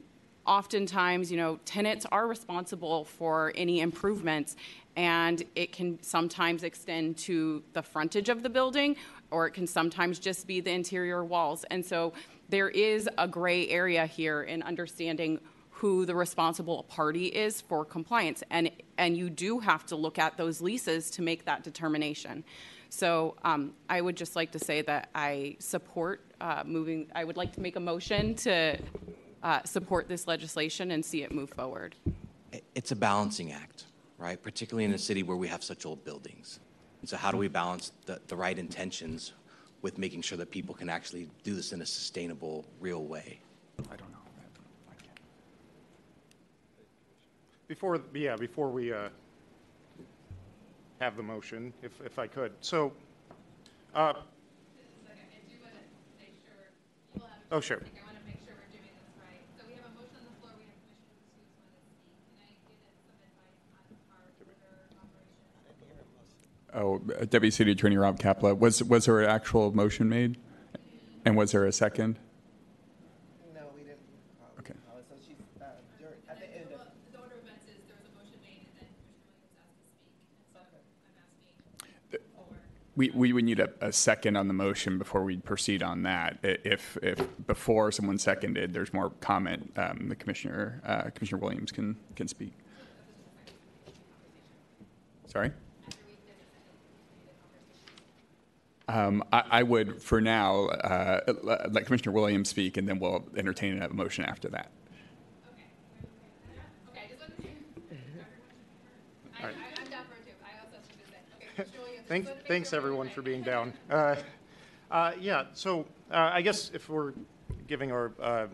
oftentimes, you know, tenants are responsible for any improvements, and it can sometimes extend to the frontage of the building, or it can sometimes just be the interior walls. And so there is a gray area here in understanding who the responsible party is for compliance, and and you do have to look at those leases to make that determination. So um, I would just like to say that I support uh, moving. I would like to make a motion to uh, support this legislation and see it move forward. It's a balancing act, right? Particularly in a city where we have such old buildings. And so, how do we balance the, the right intentions with making sure that people can actually do this in a sustainable, real way? I don't know. Before, yeah, before we uh, have the motion, if, if I could. So, uh, oh, sure. Oh, uh, Deputy City Attorney Rob Kapla, was, was there an actual motion made? And was there a second? No, we didn't. Okay. So she's, uh, during, at the end of. Well, the order of events is there was a motion made, and then Commissioner Williams asked to speak. So okay. I'm asking. The, we, we would need a, a second on the motion before we proceed on that. If, if before someone seconded, there's more comment, um, the Commissioner, uh, Commissioner Williams can, can speak. Sorry? Um, I, I would, for now, uh, let let Commissioner Williams speak, and then we'll entertain a motion after that. Thanks, thanks everyone for being down. Uh, uh, yeah, so uh, I guess if we're giving our uh,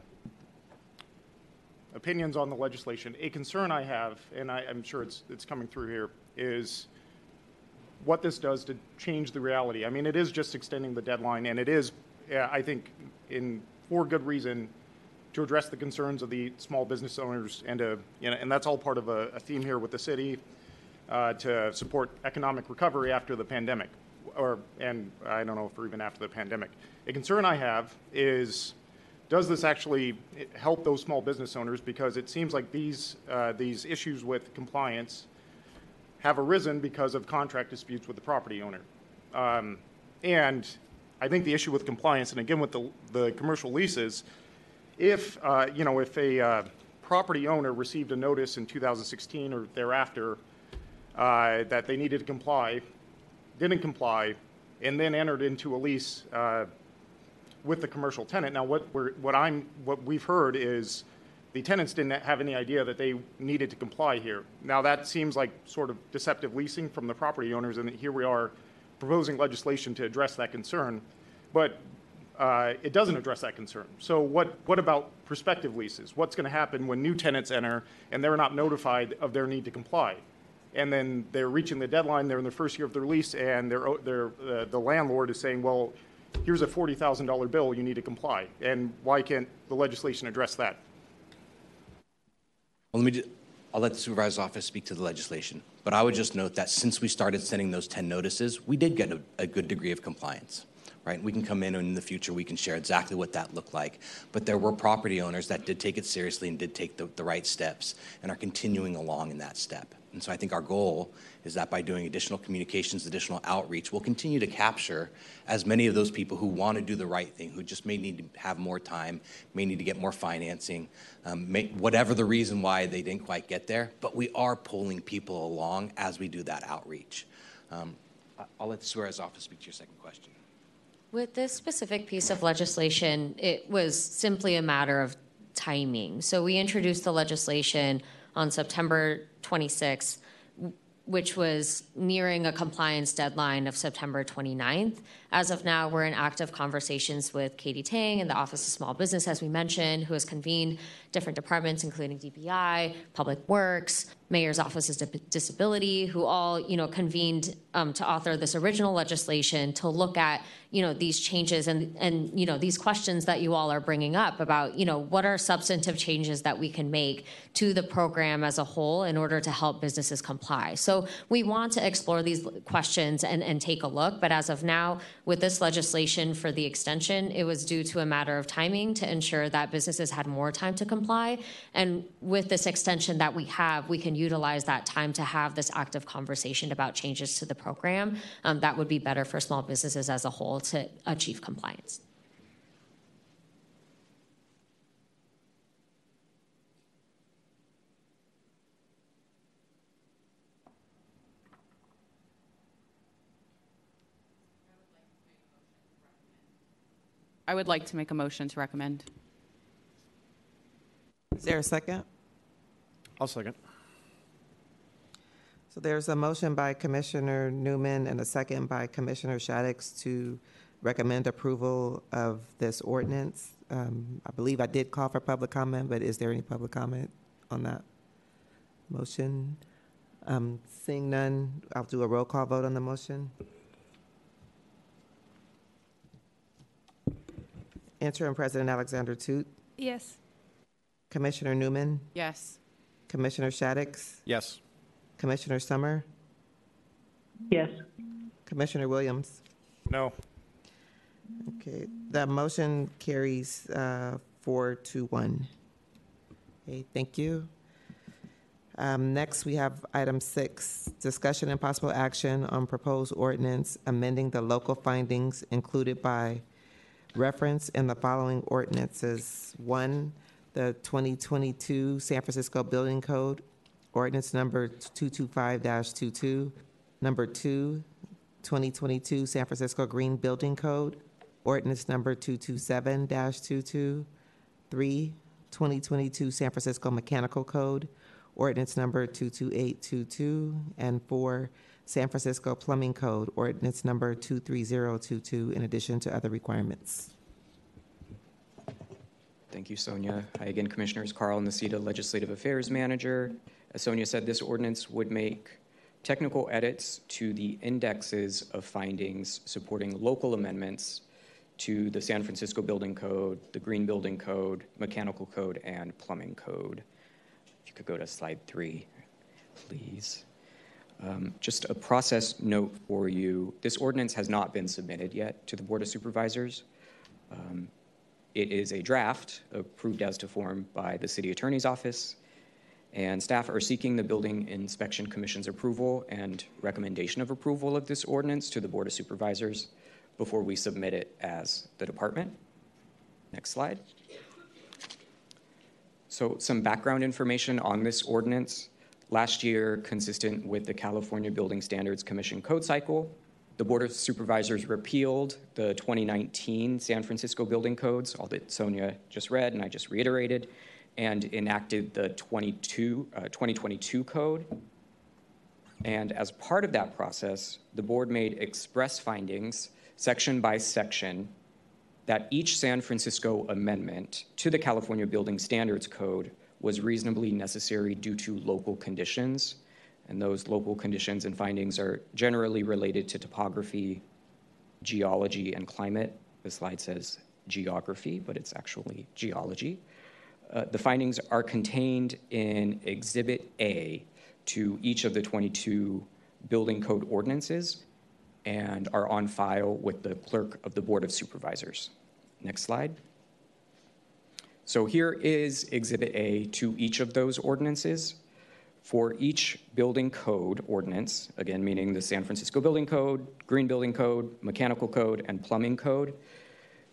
opinions on the legislation, a concern I have, and I, I'm sure it's it's coming through here, is what this does to change the reality. I mean, it is just extending the deadline, and it is, uh, I think, in for good reason, to address the concerns of the small business owners, and to, you know, and that's all part of a, a theme here with the city uh, to support economic recovery after the pandemic, or and I don't know if we're even after the pandemic. A concern I have is. Does this actually help those small business owners? Because it seems like these uh, these issues with compliance have arisen because of contract disputes with the property owner. Um, and I think the issue with compliance, and again with the, the commercial leases, if, uh, you know, if a uh, property owner received a notice in 2016 or thereafter uh, that they needed to comply, didn't comply, and then entered into a lease uh, with the commercial tenant. Now, what, we're, what, I'm, what we've heard is the tenants didn't have any idea that they needed to comply here. Now, that seems like sort of deceptive leasing from the property owners, and here we are proposing legislation to address that concern. But uh, it doesn't address that concern. So, what, what about prospective leases? What's going to happen when new tenants enter and they're not notified of their need to comply? And then they're reaching the deadline, they're in the first year of their lease, and they're, they're, uh, the landlord is saying, well, here's a $40,000 bill, you need to comply. And why can't the legislation address that? Well, let me. Just, I'll let the supervisor's office speak to the legislation, but I would just note that since we started sending those 10 notices, we did get a, a good degree of compliance. Right? We can come in and in the future we can share exactly what that looked like. But there were property owners that did take it seriously and did take the, the right steps and are continuing along in that step. And so I think our goal is that by doing additional communications, additional outreach, we'll continue to capture as many of those people who want to do the right thing, who just may need to have more time, may need to get more financing, um, may, whatever the reason why they didn't quite get there. But we are pulling people along as we do that outreach. Um, I'll let the Suarez office speak to your second question. With this specific piece of legislation, it was simply a matter of timing. So we introduced the legislation on September 26th. Which was nearing a compliance deadline of September 29th. As of now, we're in active conversations with Katie Tang and the Office of Small Business, as we mentioned, who has convened different departments, including DBI, Public Works, Mayor's Office of Disability, who all, you know, convened um, to author this original legislation to look at, you know, these changes and and you know these questions that you all are bringing up about, you know, what are substantive changes that we can make to the program as a whole in order to help businesses comply. So we want to explore these questions and, and take a look, but as of now, with this legislation for the extension, it was due to a matter of timing to ensure that businesses had more time to comply. And with this extension that we have, we can utilize that time to have this active conversation about changes to the program. Um, that would be better for small businesses as a whole to achieve compliance. I would like to make a motion to recommend. Is there a second? I'll second. So there's a motion by Commissioner Neumann and a second by Commissioner Shaddix to recommend approval of this ordinance. Um, I believe I did call for public comment, but is there any public comment on that motion? Um, Seeing none, I'll do a roll call vote on the motion. Interim President Alexander Tut, Yes. Commissioner Neumann, Yes. Commissioner Shaddix, Yes. Commissioner Summer, Yes. Commissioner Williams. No. Okay, the motion carries uh, four to one. Okay, thank you. Um, Next, we have item six, discussion and possible action on proposed ordinance amending the local findings included by reference in the following ordinances. One, the 2022 San Francisco Building Code, ordinance number 225-22. Number two, 2022 San Francisco Green Building Code, ordinance number 227-22. Three, 2022 San Francisco Mechanical Code, ordinance number 22822. And four, San Francisco Plumbing Code, ordinance number 23022, in addition to other requirements. Thank you, Sonia. Hi again, Commissioners. Carl Nicita, Legislative Affairs Manager. As Sonia said, this ordinance would make technical edits to the indexes of findings supporting local amendments to the San Francisco Building Code, the Green Building Code, Mechanical Code, and Plumbing Code. If you could go to slide three, please. Um, just a process note for you. This ordinance has not been submitted yet to the Board of Supervisors. Um, it is a draft approved as to form by the City Attorney's Office, and staff are seeking the Building Inspection Commission's approval and recommendation of approval of this ordinance to the Board of Supervisors before we submit it as the department. Next slide. So, some background information on this ordinance. Last year, consistent with the California Building Standards Commission code cycle, the Board of Supervisors repealed the 2019 San Francisco Building Codes, all that Sonia just read and I just reiterated, and enacted the 22, uh, 2022 code. And as part of that process, the board made express findings, section by section, that each San Francisco amendment to the California Building Standards Code was reasonably necessary due to local conditions and those local conditions and findings are generally related to topography, geology, and climate. The slide says geography, but it's actually geology. Uh, the findings are contained in Exhibit A to each of the 22 building code ordinances and are on file with the clerk of the Board of Supervisors. Next slide. So here is Exhibit A to each of those ordinances. For each building code ordinance, again, meaning the San Francisco Building Code, Green Building Code, Mechanical Code, and Plumbing Code,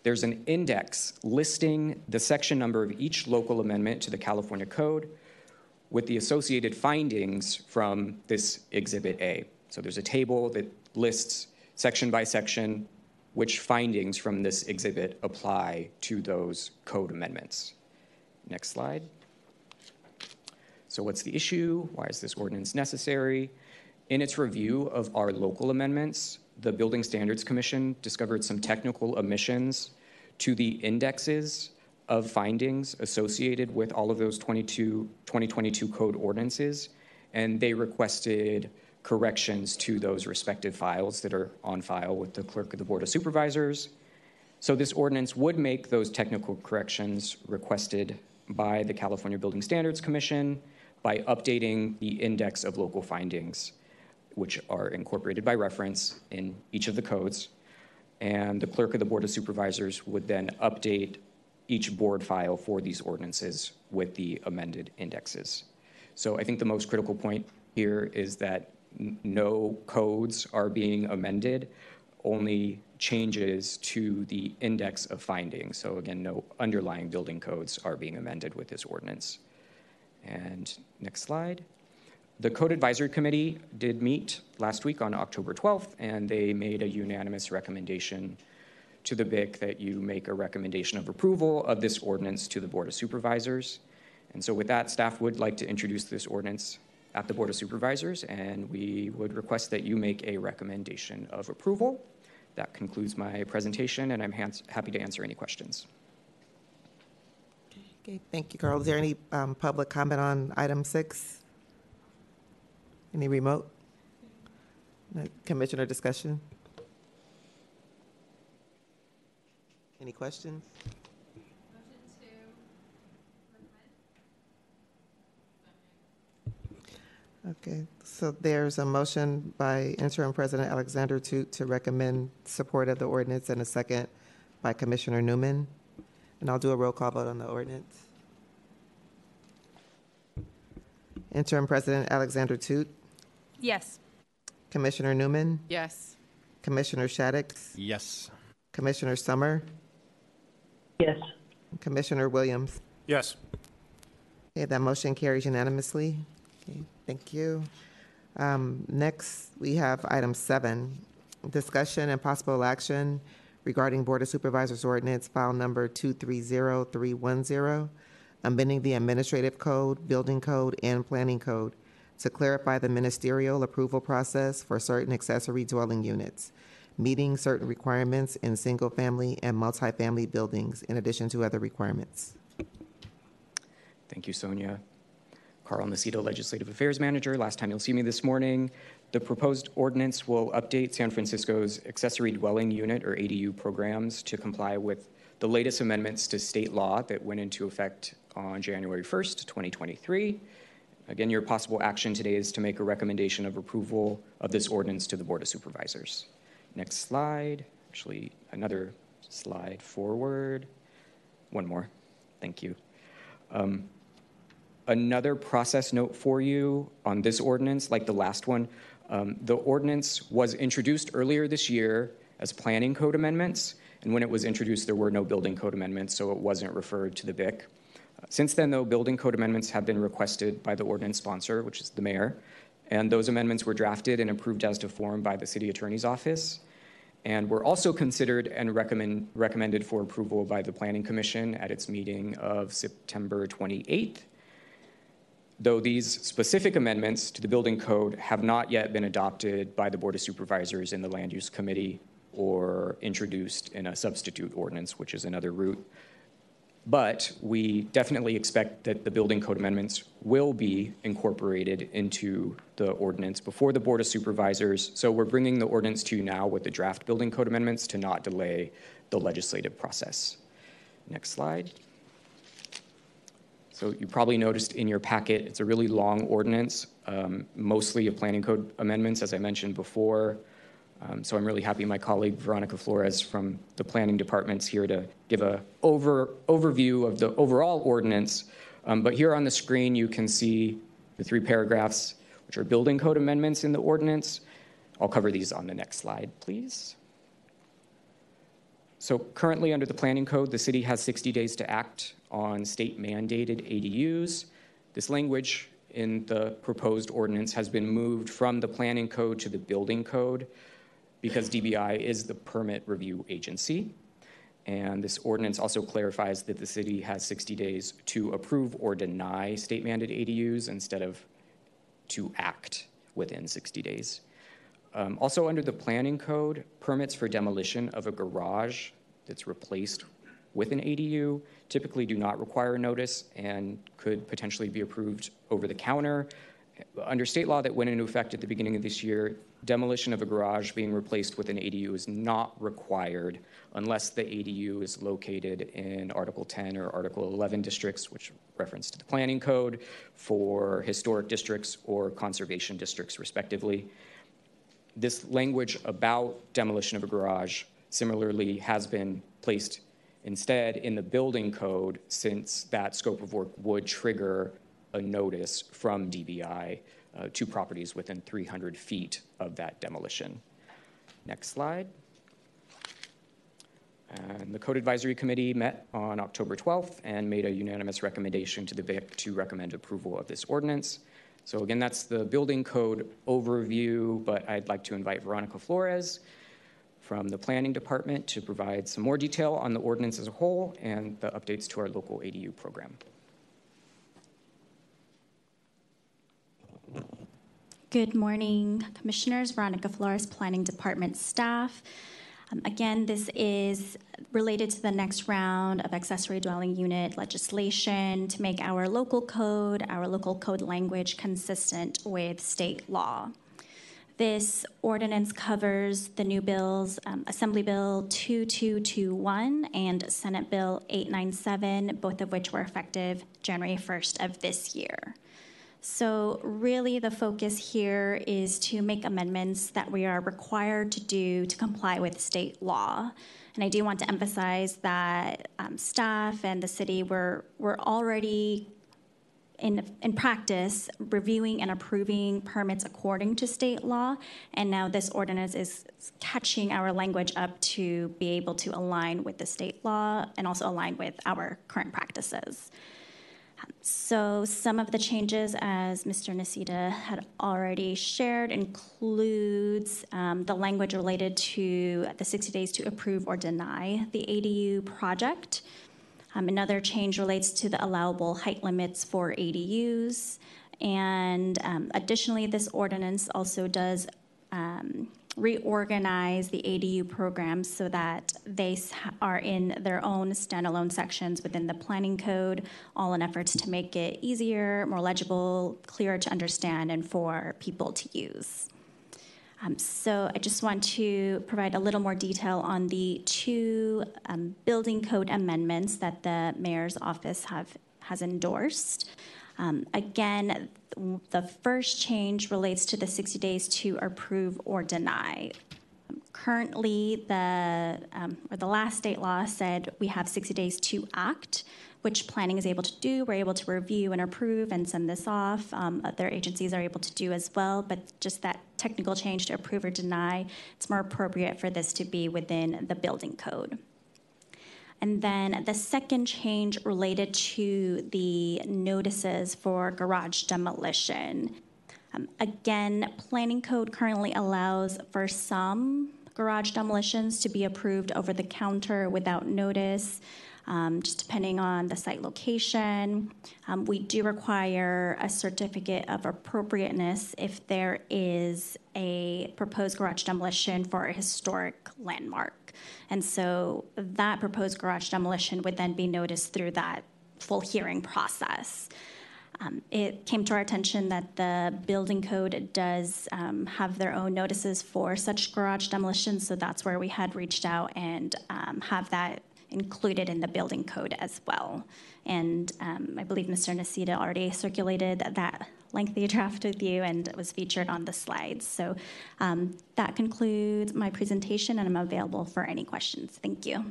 there's an index listing the section number of each local amendment to the California Code with the associated findings from this Exhibit A. So there's a table that lists section by section which findings from this exhibit apply to those code amendments. Next slide. So, what's the issue? Why is this ordinance necessary? In its review of our local amendments, the Building Standards Commission discovered some technical omissions to the indexes of findings associated with all of those 22, 2022 code ordinances, and they requested corrections to those respective files that are on file with the clerk of the Board of Supervisors. So this ordinance would make those technical corrections requested by the California Building Standards Commission by updating the index of local findings, which are incorporated by reference in each of the codes. And the clerk of the Board of Supervisors would then update each board file for these ordinances with the amended indexes. So I think the most critical point here is that n- no codes are being amended, only changes to the index of findings. So again, no underlying building codes are being amended with this ordinance. And next slide. The Code Advisory Committee did meet last week on October 12th, and they made a unanimous recommendation to the BIC that you make a recommendation of approval of this ordinance to the Board of Supervisors. And so with that, staff would like to introduce this ordinance at the Board of Supervisors, and we would request that you make a recommendation of approval. That concludes my presentation, and I'm hands- happy to answer any questions. Okay, thank you, Carl. Is there any um, public comment on item six? Any remote? No, Commissioner discussion? Any questions? Okay, so there's a motion by interim President Alexander to, to recommend support of the ordinance and a second by Commissioner Neumann. And I'll do a roll call vote on the ordinance. Interim President Alexander Tut, Yes. Commissioner Neumann, Yes. Commissioner Shaddix, Yes. Commissioner Summer, Yes. Commissioner Williams. Yes. Okay, that motion carries unanimously. Okay, thank you. Um, Next, we have item seven, discussion and possible action regarding Board of Supervisors ordinance file number 230310, amending the administrative code, building code, and planning code to clarify the ministerial approval process for certain accessory dwelling units, meeting certain requirements in single-family and multifamily buildings, in addition to other requirements. Thank you, Sonia. Carl Nicita, Legislative Affairs Manager. Last time you'll see me this morning. The proposed ordinance will update San Francisco's accessory dwelling unit or ADU programs to comply with the latest amendments to state law that went into effect on January 1st, 2023. Again, your possible action today is to make a recommendation of approval of this ordinance to the Board of Supervisors. Next slide. Actually, another slide forward. One more. Thank you. Um, Another process note for you on this ordinance, like the last one, um, the ordinance was introduced earlier this year as planning code amendments, and when it was introduced, there were no building code amendments, so it wasn't referred to the BIC. Uh, Since then, though, building code amendments have been requested by the ordinance sponsor, which is the mayor, and those amendments were drafted and approved as to form by the city attorney's office, and were also considered and recommend, recommended for approval by the planning commission at its meeting of September 28th though these specific amendments to the building code have not yet been adopted by the Board of Supervisors in the Land Use Committee or introduced in a substitute ordinance, which is another route. But we definitely expect that the building code amendments will be incorporated into the ordinance before the Board of Supervisors. So we're bringing the ordinance to you now with the draft building code amendments to not delay the legislative process. Next slide. So you probably noticed in your packet, it's a really long ordinance, um, mostly of planning code amendments, as I mentioned before. Um, so I'm really happy my colleague Veronica Flores from the planning department's here to give a over overview of the overall ordinance. Um, but here on the screen, you can see the three paragraphs, which are building code amendments in the ordinance. I'll cover these on the next slide, please. So currently, under the planning code, the city has 60 days to act on state mandated ADUs. This language in the proposed ordinance has been moved from the planning code to the building code because DBI is the permit review agency. And this ordinance also clarifies that the city has 60 days to approve or deny state mandated ADUs instead of to act within 60 days. Um, also, under the planning code, permits for demolition of a garage that's replaced with an ADU typically do not require notice and could potentially be approved over the counter. Under state law that went into effect at the beginning of this year, demolition of a garage being replaced with an ADU is not required unless the ADU is located in Article 10 or Article 11 districts, which reference to the planning code for historic districts or conservation districts, respectively. This language about demolition of a garage similarly has been placed instead in the building code since that scope of work would trigger a notice from DBI uh, to properties within 300 feet of that demolition. Next slide. And the Code Advisory Committee met on October 12th and made a unanimous recommendation to the BIC to recommend approval of this ordinance. So, again, that's the building code overview, but I'd like to invite Veronica Flores from the Planning Department to provide some more detail on the ordinance as a whole and the updates to our local ADU program. Good morning, Commissioners. Veronica Flores, Planning Department staff. Um, again, this is related to the next round of accessory dwelling unit legislation to make our local code, our local code language consistent with state law. This ordinance covers the new bills, um, Assembly Bill 2221 and Senate Bill 897, both of which were effective January 1st of this year. So, really, the focus here is to make amendments that we are required to do to comply with state law. And I do want to emphasize that um, staff and the city were, were already in, in practice reviewing and approving permits according to state law. And now this ordinance is catching our language up to be able to align with the state law and also align with our current practices. So, some of the changes, as Mr. Nicita had already shared, includes um, the language related to the 60 days to approve or deny the ADU project. Um, another change relates to the allowable height limits for ADUs. And um, additionally, this ordinance also does um, reorganize the ADU programs so that they are in their own standalone sections within the planning code, all in efforts to make it easier, more legible, clearer to understand, and for people to use. Um, so I just want to provide a little more detail on the two um, building code amendments that the mayor's office have has endorsed. Um, again, the first change relates to the 60 days to approve or deny. Currently, the um, or the last state law said we have 60 days to act, which planning is able to do. We're able to review and approve and send this off. Um, other agencies are able to do as well, but just that technical change to approve or deny, it's more appropriate for this to be within the building code. And then the second change related to the notices for garage demolition. Um, again, planning code currently allows for some garage demolitions to be approved over the counter without notice. Um, just depending on the site location. Um, we do require a certificate of appropriateness if there is a proposed garage demolition for a historic landmark. And so that proposed garage demolition would then be noticed through that full hearing process. Um, it came to our attention that the building code does um, have their own notices for such garage demolitions, so that's where we had reached out and um, have that included in the building code as well. And um, I believe Mr. Nicita already circulated that lengthy draft with you and was featured on the slides. So um, that concludes my presentation, and I'm available for any questions. Thank you.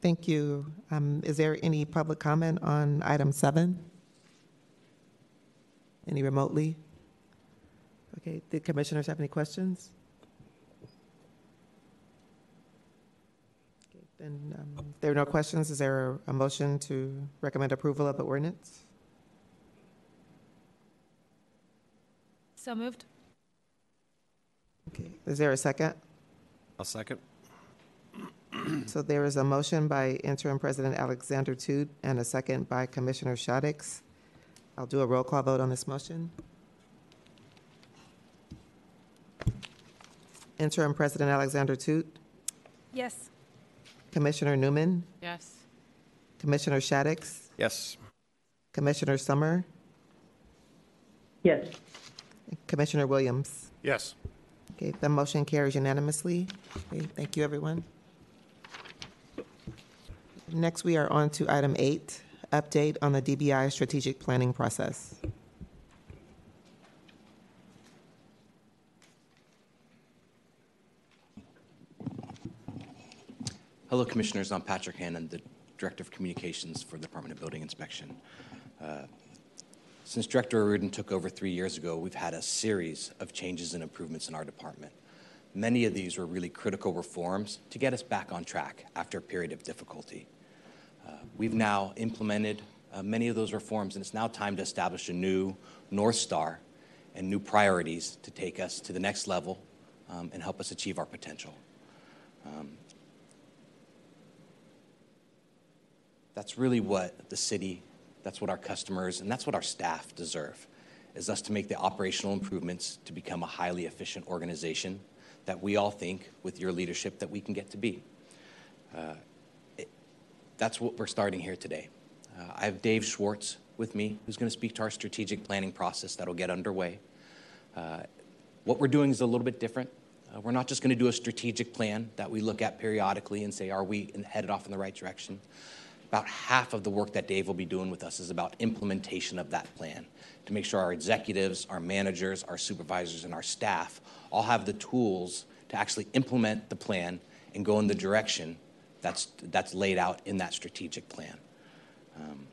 Thank you. Um, is there any public comment on item seven? Any remotely? Okay, did commissioners have any questions? Then, um, there are no questions, is there a motion to recommend approval of the ordinance? So moved. Okay, is there a second? I'll second. So there is a motion by Interim President Alexander Tut and a second by Commissioner Shadix. I'll do a roll call vote on this motion. Interim President Alexander Tut, Yes. Commissioner Neumann, Yes. Commissioner Shaddix, Yes. Commissioner Summer, Yes. Commissioner Williams. Yes. Okay, the motion carries unanimously. Okay, thank you, everyone. Next, we are on to item eight, update on the DBI strategic planning process. Hello, Commissioners. I'm Patrick Hannan, the Director of Communications for the Department of Building Inspection. Uh, Since Director O'Riordan took over three years ago, we've had a series of changes and improvements in our department. Many of these were really critical reforms to get us back on track after a period of difficulty. Uh, We've now implemented uh, many of those reforms, and it's now time to establish a new North Star and new priorities to take us to the next level um, and help us achieve our potential. Um, That's really what the city, that's what our customers, and that's what our staff deserve, is us to make the operational improvements to become a highly efficient organization that we all think, with your leadership, that we can get to be. Uh, it- That's what we're starting here today. Uh, I have Dave Schwartz with me, who's going to speak to our strategic planning process that'll get underway. Uh, What we're doing is a little bit different. Uh, We're not just going to do a strategic plan that we look at periodically and say, are we headed off in the right direction? About half of the work that Dave will be doing with us is about implementation of that plan to make sure our executives, our managers, our supervisors, and our staff all have the tools to actually implement the plan and go in the direction that's, that's laid out in that strategic plan. Um,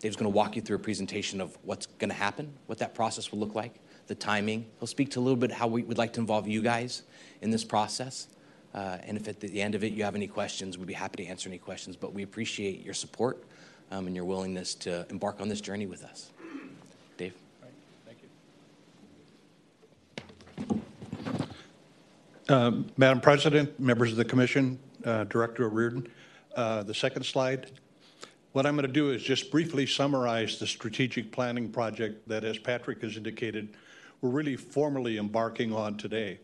Dave's going to walk you through a presentation of what's going to happen, what that process will look like, the timing. He'll speak to a little bit how we would like to involve you guys in this process. Uh, and if at the end of it you have any questions, we'd be happy to answer any questions. But we appreciate your support um, and your willingness to embark on this journey with us. Dave? Uh, Madam President, members of the commission, uh, Director O'Riordan, uh, the second slide. What I'm going to do is just briefly summarize the strategic planning project that, as Patrick has indicated, we're really formally embarking on today.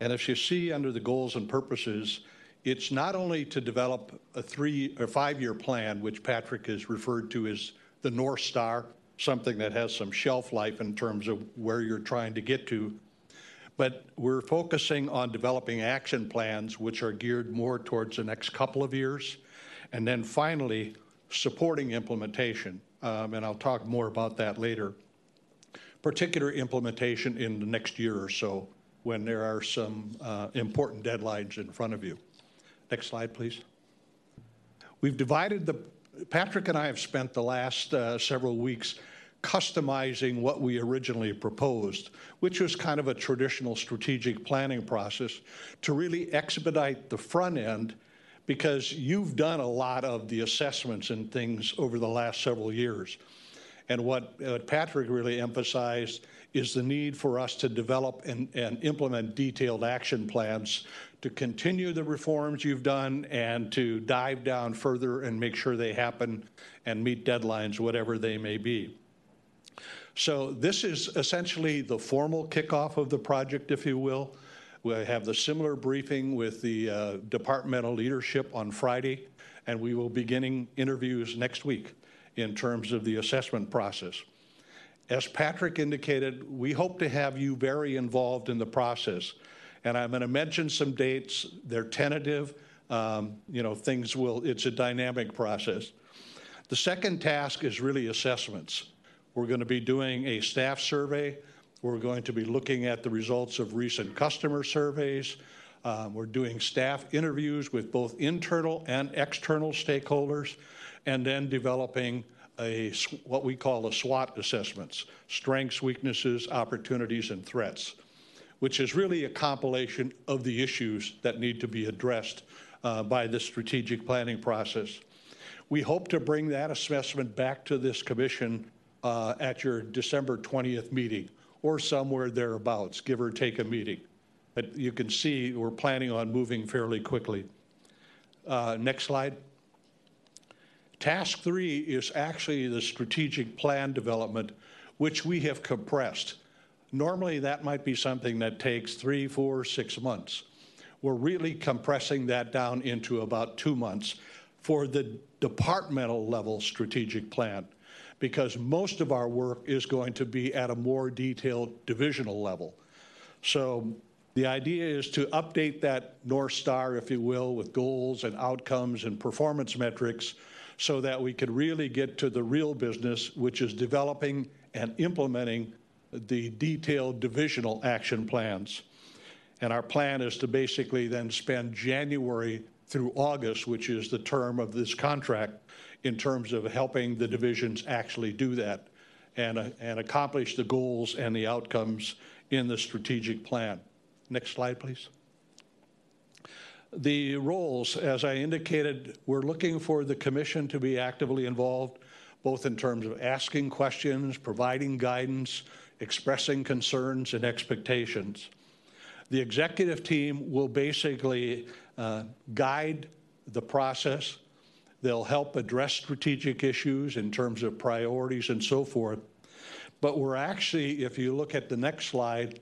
And as you see under the goals and purposes, it's not only to develop a three or five-year plan, which Patrick has referred to as the North Star, something that has some shelf life in terms of where you're trying to get to, but we're focusing on developing action plans which are geared more towards the next couple of years. And then finally, supporting implementation. Um, and I'll talk more about that later. Particular implementation in the next year or so when there are some uh, important deadlines in front of you. Next slide, please. We've divided the, Patrick and I have spent the last uh, several weeks customizing what we originally proposed, which was kind of a traditional strategic planning process to really expedite the front end because you've done a lot of the assessments and things over the last several years. And what uh, Patrick really emphasized is the need for us to develop and, and implement detailed action plans to continue the reforms you've done and to dive down further and make sure they happen and meet deadlines, whatever they may be. So this is essentially the formal kickoff of the project, if you will. We have the similar briefing with the uh, departmental leadership on Friday, and we will be beginning interviews next week in terms of the assessment process. As Patrick indicated, we hope to have you very involved in the process. And I'm going to mention some dates. They're tentative. Um, you know, things will, it's a dynamic process. The second task is really assessments. We're going to be doing a staff survey. We're going to be looking at the results of recent customer surveys. Um, we're doing staff interviews with both internal and external stakeholders, and then developing a what we call a SWOT assessments: strengths, weaknesses, opportunities, and threats, which is really a compilation of the issues that need to be addressed uh, by the strategic planning process. We hope to bring that assessment back to this commission uh, at your December 20th meeting or somewhere thereabouts, give or take a meeting. But you can see we're planning on moving fairly quickly. Uh, next slide. Task three is actually the strategic plan development, which we have compressed. Normally, that might be something that takes three, four, six months. We're really compressing that down into about two months for the departmental level strategic plan because most of our work is going to be at a more detailed divisional level. So the idea is to update that North Star, if you will, with goals and outcomes and performance metrics so that we could really get to the real business, which is developing and implementing the detailed divisional action plans. And our plan is to basically then spend January through August, which is the term of this contract, in terms of helping the divisions actually do that and, uh, and accomplish the goals and the outcomes in the strategic plan. Next slide, please. The roles, as I indicated, we're looking for the commission to be actively involved, both in terms of asking questions, providing guidance, expressing concerns and expectations. The executive team will basically uh, guide the process. They'll help address strategic issues in terms of priorities and so forth. But we're actually, if you look at the next slide,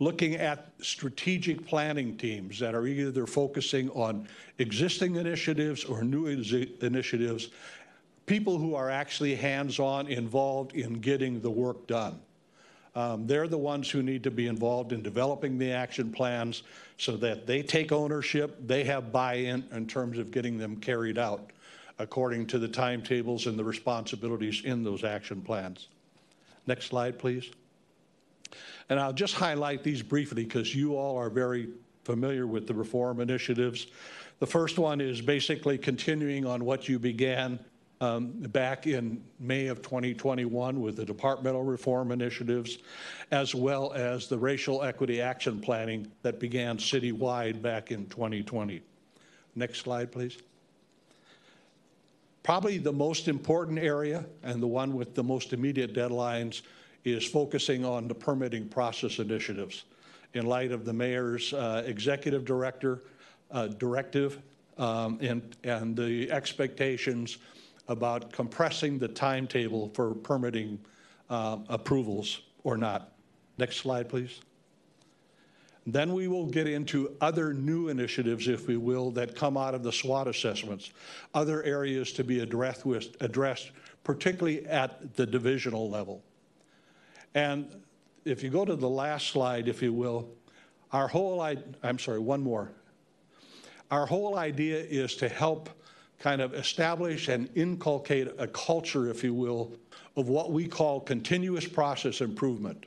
looking at strategic planning teams that are either focusing on existing initiatives or new initiatives, people who are actually hands on involved in getting the work done. Um, they're the ones who need to be involved in developing the action plans so that they take ownership, they have buy in in terms of getting them carried out according to the timetables and the responsibilities in those action plans. Next slide, please. And I'll just highlight these briefly because you all are very familiar with the reform initiatives. The first one is basically continuing on what you began um, back in May of 2021 with the departmental reform initiatives, as well as the racial equity action planning that began citywide back in 2020. Next slide, please. Probably the most important area and the one with the most immediate deadlines is focusing on the permitting process initiatives in light of the mayor's uh, executive director uh, directive um, and, and the expectations about compressing the timetable for permitting uh, approvals or not. Next slide, please. Then we will get into other new initiatives, if we will, that come out of the SWOT assessments, other areas to be addressed, with, addressed particularly at the divisional level. And if you go to the last slide, if you will, our whole, I'm sorry, one more. Our whole idea is to help kind of establish and inculcate a culture, if you will, of what we call continuous process improvement,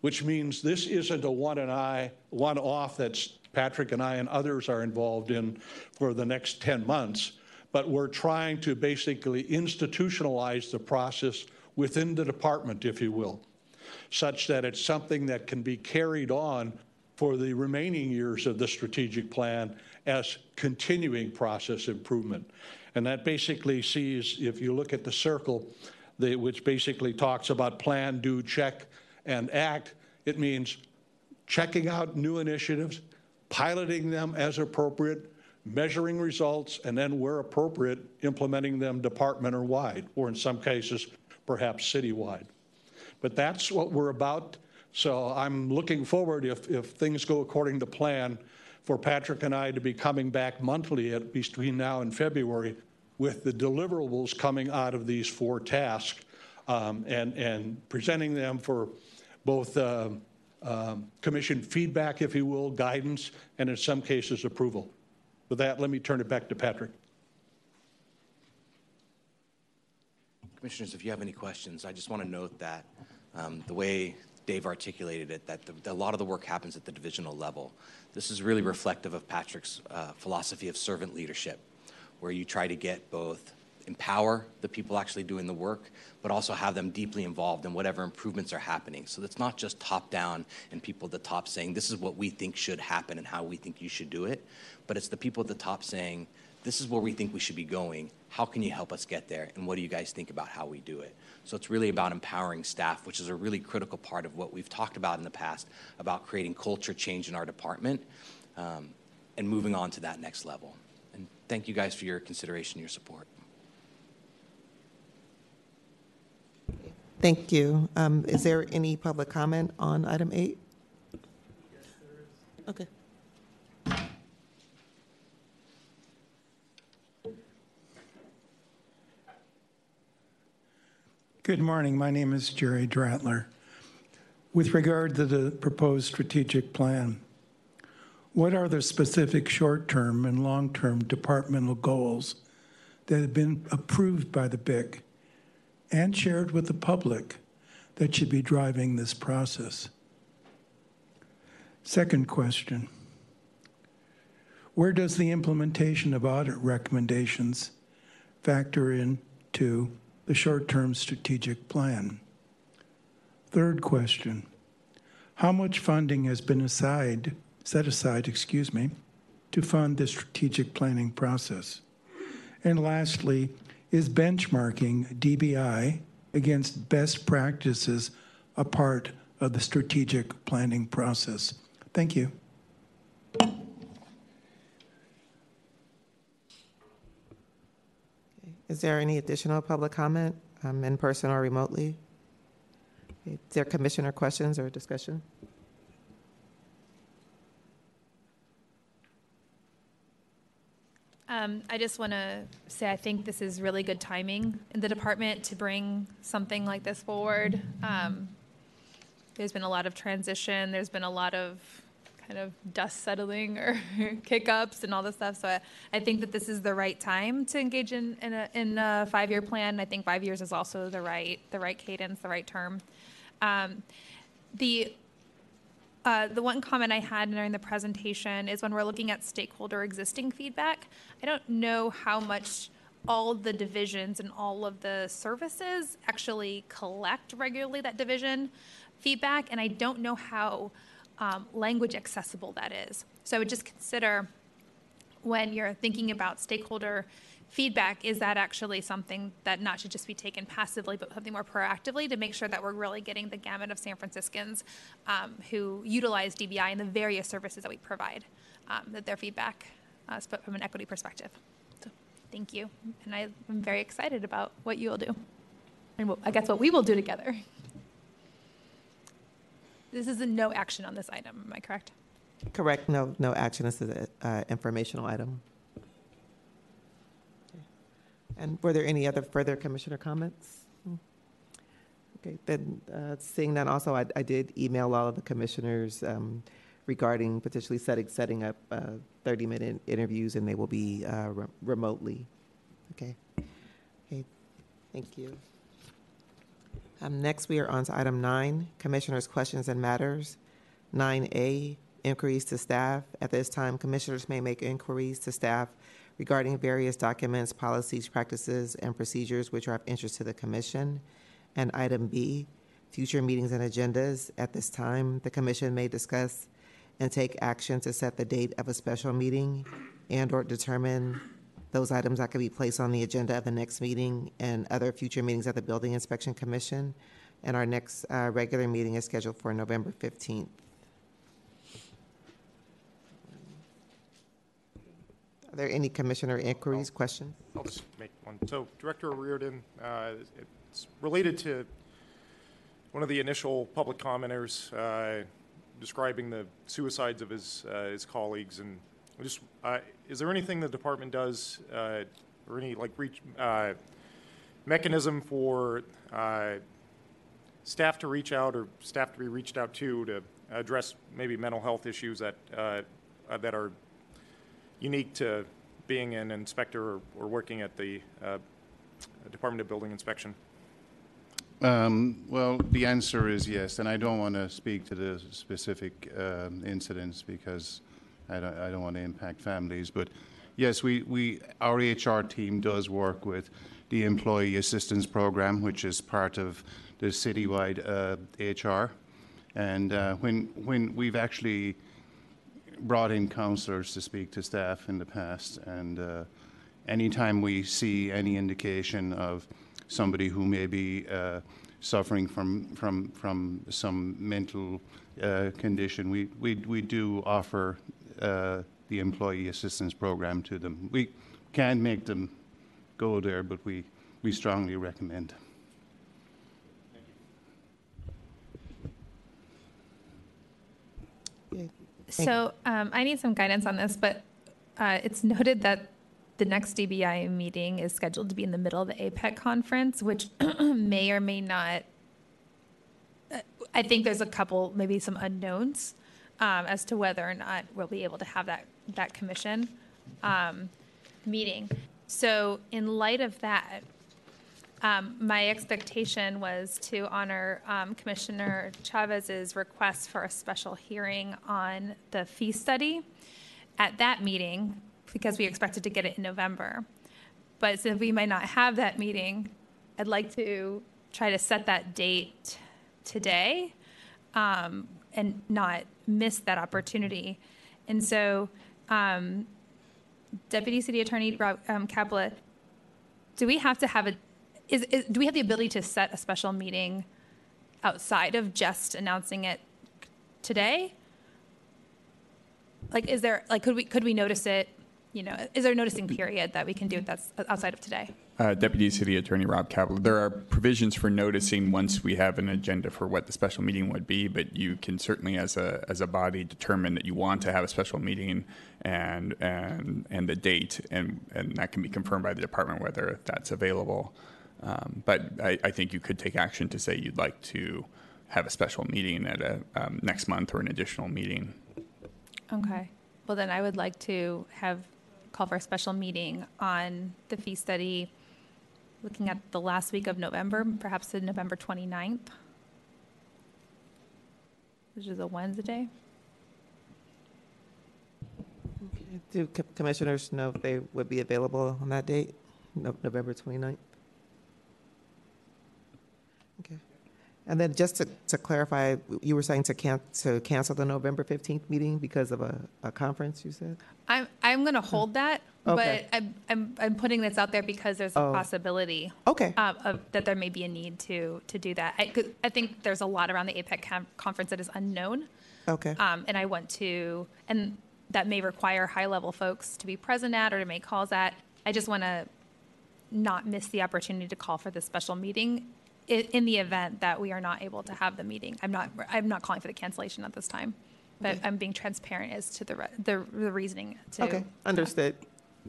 which means this isn't a one and I one off that Patrick and I and others are involved in for the next 10 months, but we're trying to basically institutionalize the process within the department, if you will, such that it's something that can be carried on for the remaining years of the strategic plan as continuing process improvement. And that basically sees, if you look at the circle, the, which basically talks about plan, do, check, and act, it means checking out new initiatives, piloting them as appropriate, measuring results, and then, where appropriate, implementing them department or wide, or in some cases, perhaps citywide. But that's what we're about. So I'm looking forward, if, if things go according to plan, for Patrick and I to be coming back monthly at between now and February with the deliverables coming out of these four tasks um, and, and presenting them for both uh, um, commission feedback, if you will, guidance, and in some cases approval. With that, let me turn it back to Patrick. Commissioners, if you have any questions, I just want to note that um, the way Dave articulated it, that the, a lot of the work happens at the divisional level. This is really reflective of Patrick's uh, philosophy of servant leadership where you try to get both empower the people actually doing the work, but also have them deeply involved in whatever improvements are happening. So it's not just top down and people at the top saying, this is what we think should happen and how we think you should do it, but it's the people at the top saying, this is where we think we should be going. How can you help us get there? And what do you guys think about how we do it? So it's really about empowering staff, which is a really critical part of what we've talked about in the past about creating culture change in our department um, and moving on to that next level. And thank you guys for your consideration, your support. Thank you. Um, is there any public comment on item eight? Yes, okay. Good morning. My name is Jerry Dratler. With regard to the proposed strategic plan, what are the specific short-term and long-term departmental goals that have been approved by the BIC and shared with the public that should be driving this process? Second question. Where does the implementation of audit recommendations factor into the short-term strategic plan? Third question. How much funding has been aside, set aside, excuse me, to fund the strategic planning process? And lastly, is benchmarking DBI against best practices a part of the strategic planning process? Thank you. Is there any additional public comment, um, in person or remotely? Is there commissioner questions or discussion? Um, I just want to say I think this is really good timing in the department to bring something like this forward. Um, there's been a lot of transition. There's been a lot of kind of dust settling or kick-ups and all this stuff. So I, I think that this is the right time to engage in, in, a, in a five-year plan. I think five years is also the right the right cadence, the right term. Um, the uh, the one comment I had during the presentation is when we're looking at stakeholder existing feedback, I don't know how much all the divisions and all of the services actually collect regularly that division feedback, and I don't know how um, language accessible that is. So I would just consider when you're thinking about stakeholder feedback, is that actually something that not should just be taken passively, but something more proactively to make sure that we're really getting the gamut of San Franciscans um, who utilize DBI and the various services that we provide, um, that their feedback uh, from an equity perspective. So thank you. And I am very excited about what you will do. And I guess what we will do together. This is a no action on this item, am I correct? Correct, no, no action, this is an uh, informational item. And were there any other further commissioner comments? Okay, then, uh, seeing that also, I, I did email all of the commissioners um, regarding potentially setting, setting up 30-minute interviews, and they will be uh, re- remotely. Okay? Okay, thank you. Um, Next, we are on to item nine, Commissioners' Questions and Matters. 9A, Inquiries to Staff. At this time, commissioners may make inquiries to staff regarding various documents, policies, practices, and procedures which are of interest to the commission. And item B, future meetings and agendas. At this time, the commission may discuss and take action to set the date of a special meeting and/or determine those items that could be placed on the agenda of the next meeting and other future meetings of the Building Inspection Commission. And our next uh, regular meeting is scheduled for November 15th. Are there any commissioner inquiries, questions? I'll just make one. So Director O'Riordan, uh, it's related to one of the initial public commenters uh, describing the suicides of his, uh, his colleagues. And just, uh, is there anything the department does uh, or any like reach, uh, mechanism for staff to reach out or staff to be reached out to to address maybe mental health issues that, that are unique to being an inspector or, or working at the uh, Department of Building Inspection? Um, well, the answer is yes, and I don't want to speak to the specific um, incidents because I don't, I don't want to impact families. But yes, we, we our HR team does work with the Employee Assistance Program, which is part of the citywide uh, HR. And uh, when when we've actually brought in counselors to speak to staff in the past, and uh, anytime we see any indication of somebody who may be uh, suffering from from from some mental uh, condition, we, we we do offer uh, the employee assistance program to them. We can make them go there, but we, we strongly recommend. So um, I need some guidance on this, but uh, it's noted that the next DBI meeting is scheduled to be in the middle of the APEC conference, which may or may not. Uh, I think there's a couple, maybe some unknowns um, as to whether or not we'll be able to have that that commission um, meeting. So, in light of that, um, my expectation was to honor um, Commissioner Chavez's request for a special hearing on the fee study at that meeting because we expected to get it in November. But since we might not have that meeting, I'd like to try to set that date today um, and not miss that opportunity. And so, um, Deputy City Attorney Rob um, Kapla, do we have to have a is, is do we have the ability to set a special meeting outside of just announcing it today? Like, is there like could we could we notice it? You know, is there a noticing period that we can do that's outside of today? Uh, Deputy City Attorney Rob Kapla, there are provisions for noticing once we have an agenda for what the special meeting would be, but you can certainly, as a as a body, determine that you want to have a special meeting and and and the date, and and that can be confirmed by the department whether that's available. Um, but I, I think you could take action to say you'd like to have a special meeting at a um, next month or an additional meeting. Okay. Well, then I would like to have call for a special meeting on the fee study looking at the last week of November, perhaps the November 29th, which is a Wednesday. Do co- commissioners know if they would be available on that date, No- November 29th? Okay. And then just to, to clarify, you were saying to can, to cancel the November 15th meeting because of a, a conference, you said? I'm, I'm going to hold that, Okay. but I'm, I'm, I'm putting this out there because there's a Oh. possibility. Okay. um, of, that there may be a need to, to do that. I, 'cause I think there's a lot around the APEC com- conference that is unknown. Okay. Um, and I want to, and that may require high-level folks to be present at or to make calls at. I just want to not miss the opportunity to call for this special meeting in, in the event that we are not able to have the meeting. I'm not, I'm not calling for the cancellation at this time, but Okay. I'm being transparent as to the, re- the, the reasoning to. Okay, understood.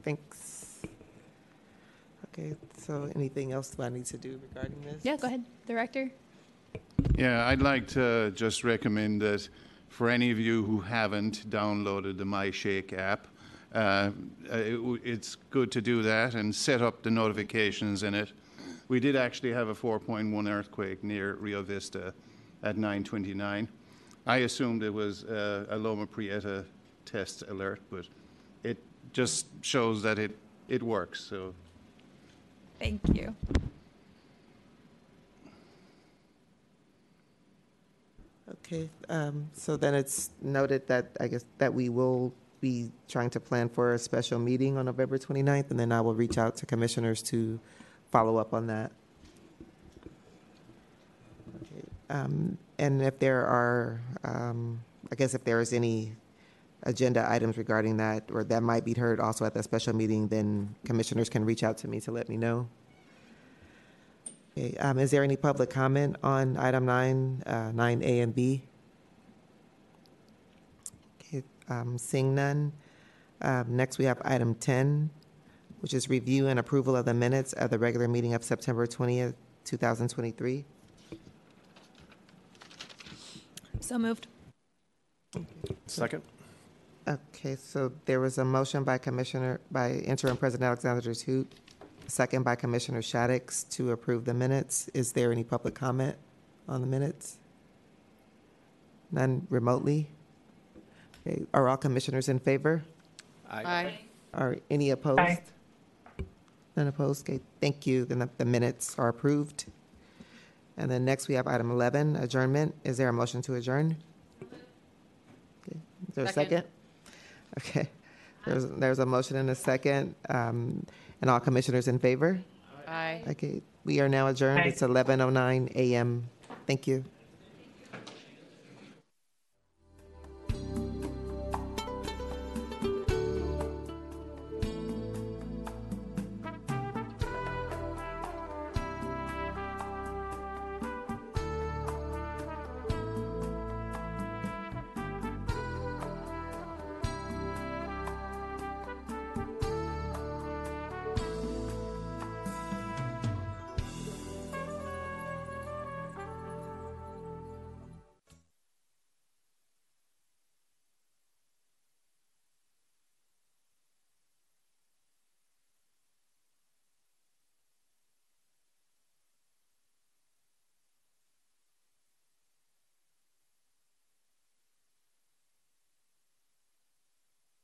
Thanks. Okay, so anything else do I need to do regarding this? Yeah, go ahead, Director. Yeah, I'd like to just recommend that for any of you who haven't downloaded the MyShake app, uh, it w- it's good to do that and set up the notifications in it. We did actually have a 4.1 earthquake near Rio Vista at 9:29. I assumed it was uh, a Loma Prieta test alert, but it just shows that it, it works. So Thank you. Okay, um, so then it's noted that, I guess, that we will be trying to plan for a special meeting on November 29th, and then I will reach out to commissioners to follow up on that. Um, And if there are, um, I guess if there is any agenda items regarding that, or that might be heard also at the special meeting, then commissioners can reach out to me to let me know. Okay, um, is there any public comment on item nine, uh, nine A and B? Okay, um, seeing none. Um, next, we have item ten, which is review and approval of the minutes of the regular meeting of September twentieth, two thousand twenty-three. So moved. Second? Okay, so there was a motion by Commissioner, by Interim President Alexander Hoot, second by Commissioner Shaddix to approve the minutes. Is there any public comment on the minutes? None remotely? Okay, are all commissioners in favor? Aye. Are any opposed? Aye. None opposed? Okay, thank you. Then the- the minutes are approved. And then next, we have item 11, adjournment. Is there a motion to adjourn? Okay, Is there a Second. second? Okay, there's, there's a motion and a second. Um, And all commissioners in favor? Aye. Okay, we are now adjourned. Aye. It's 11:09 a.m. Thank you.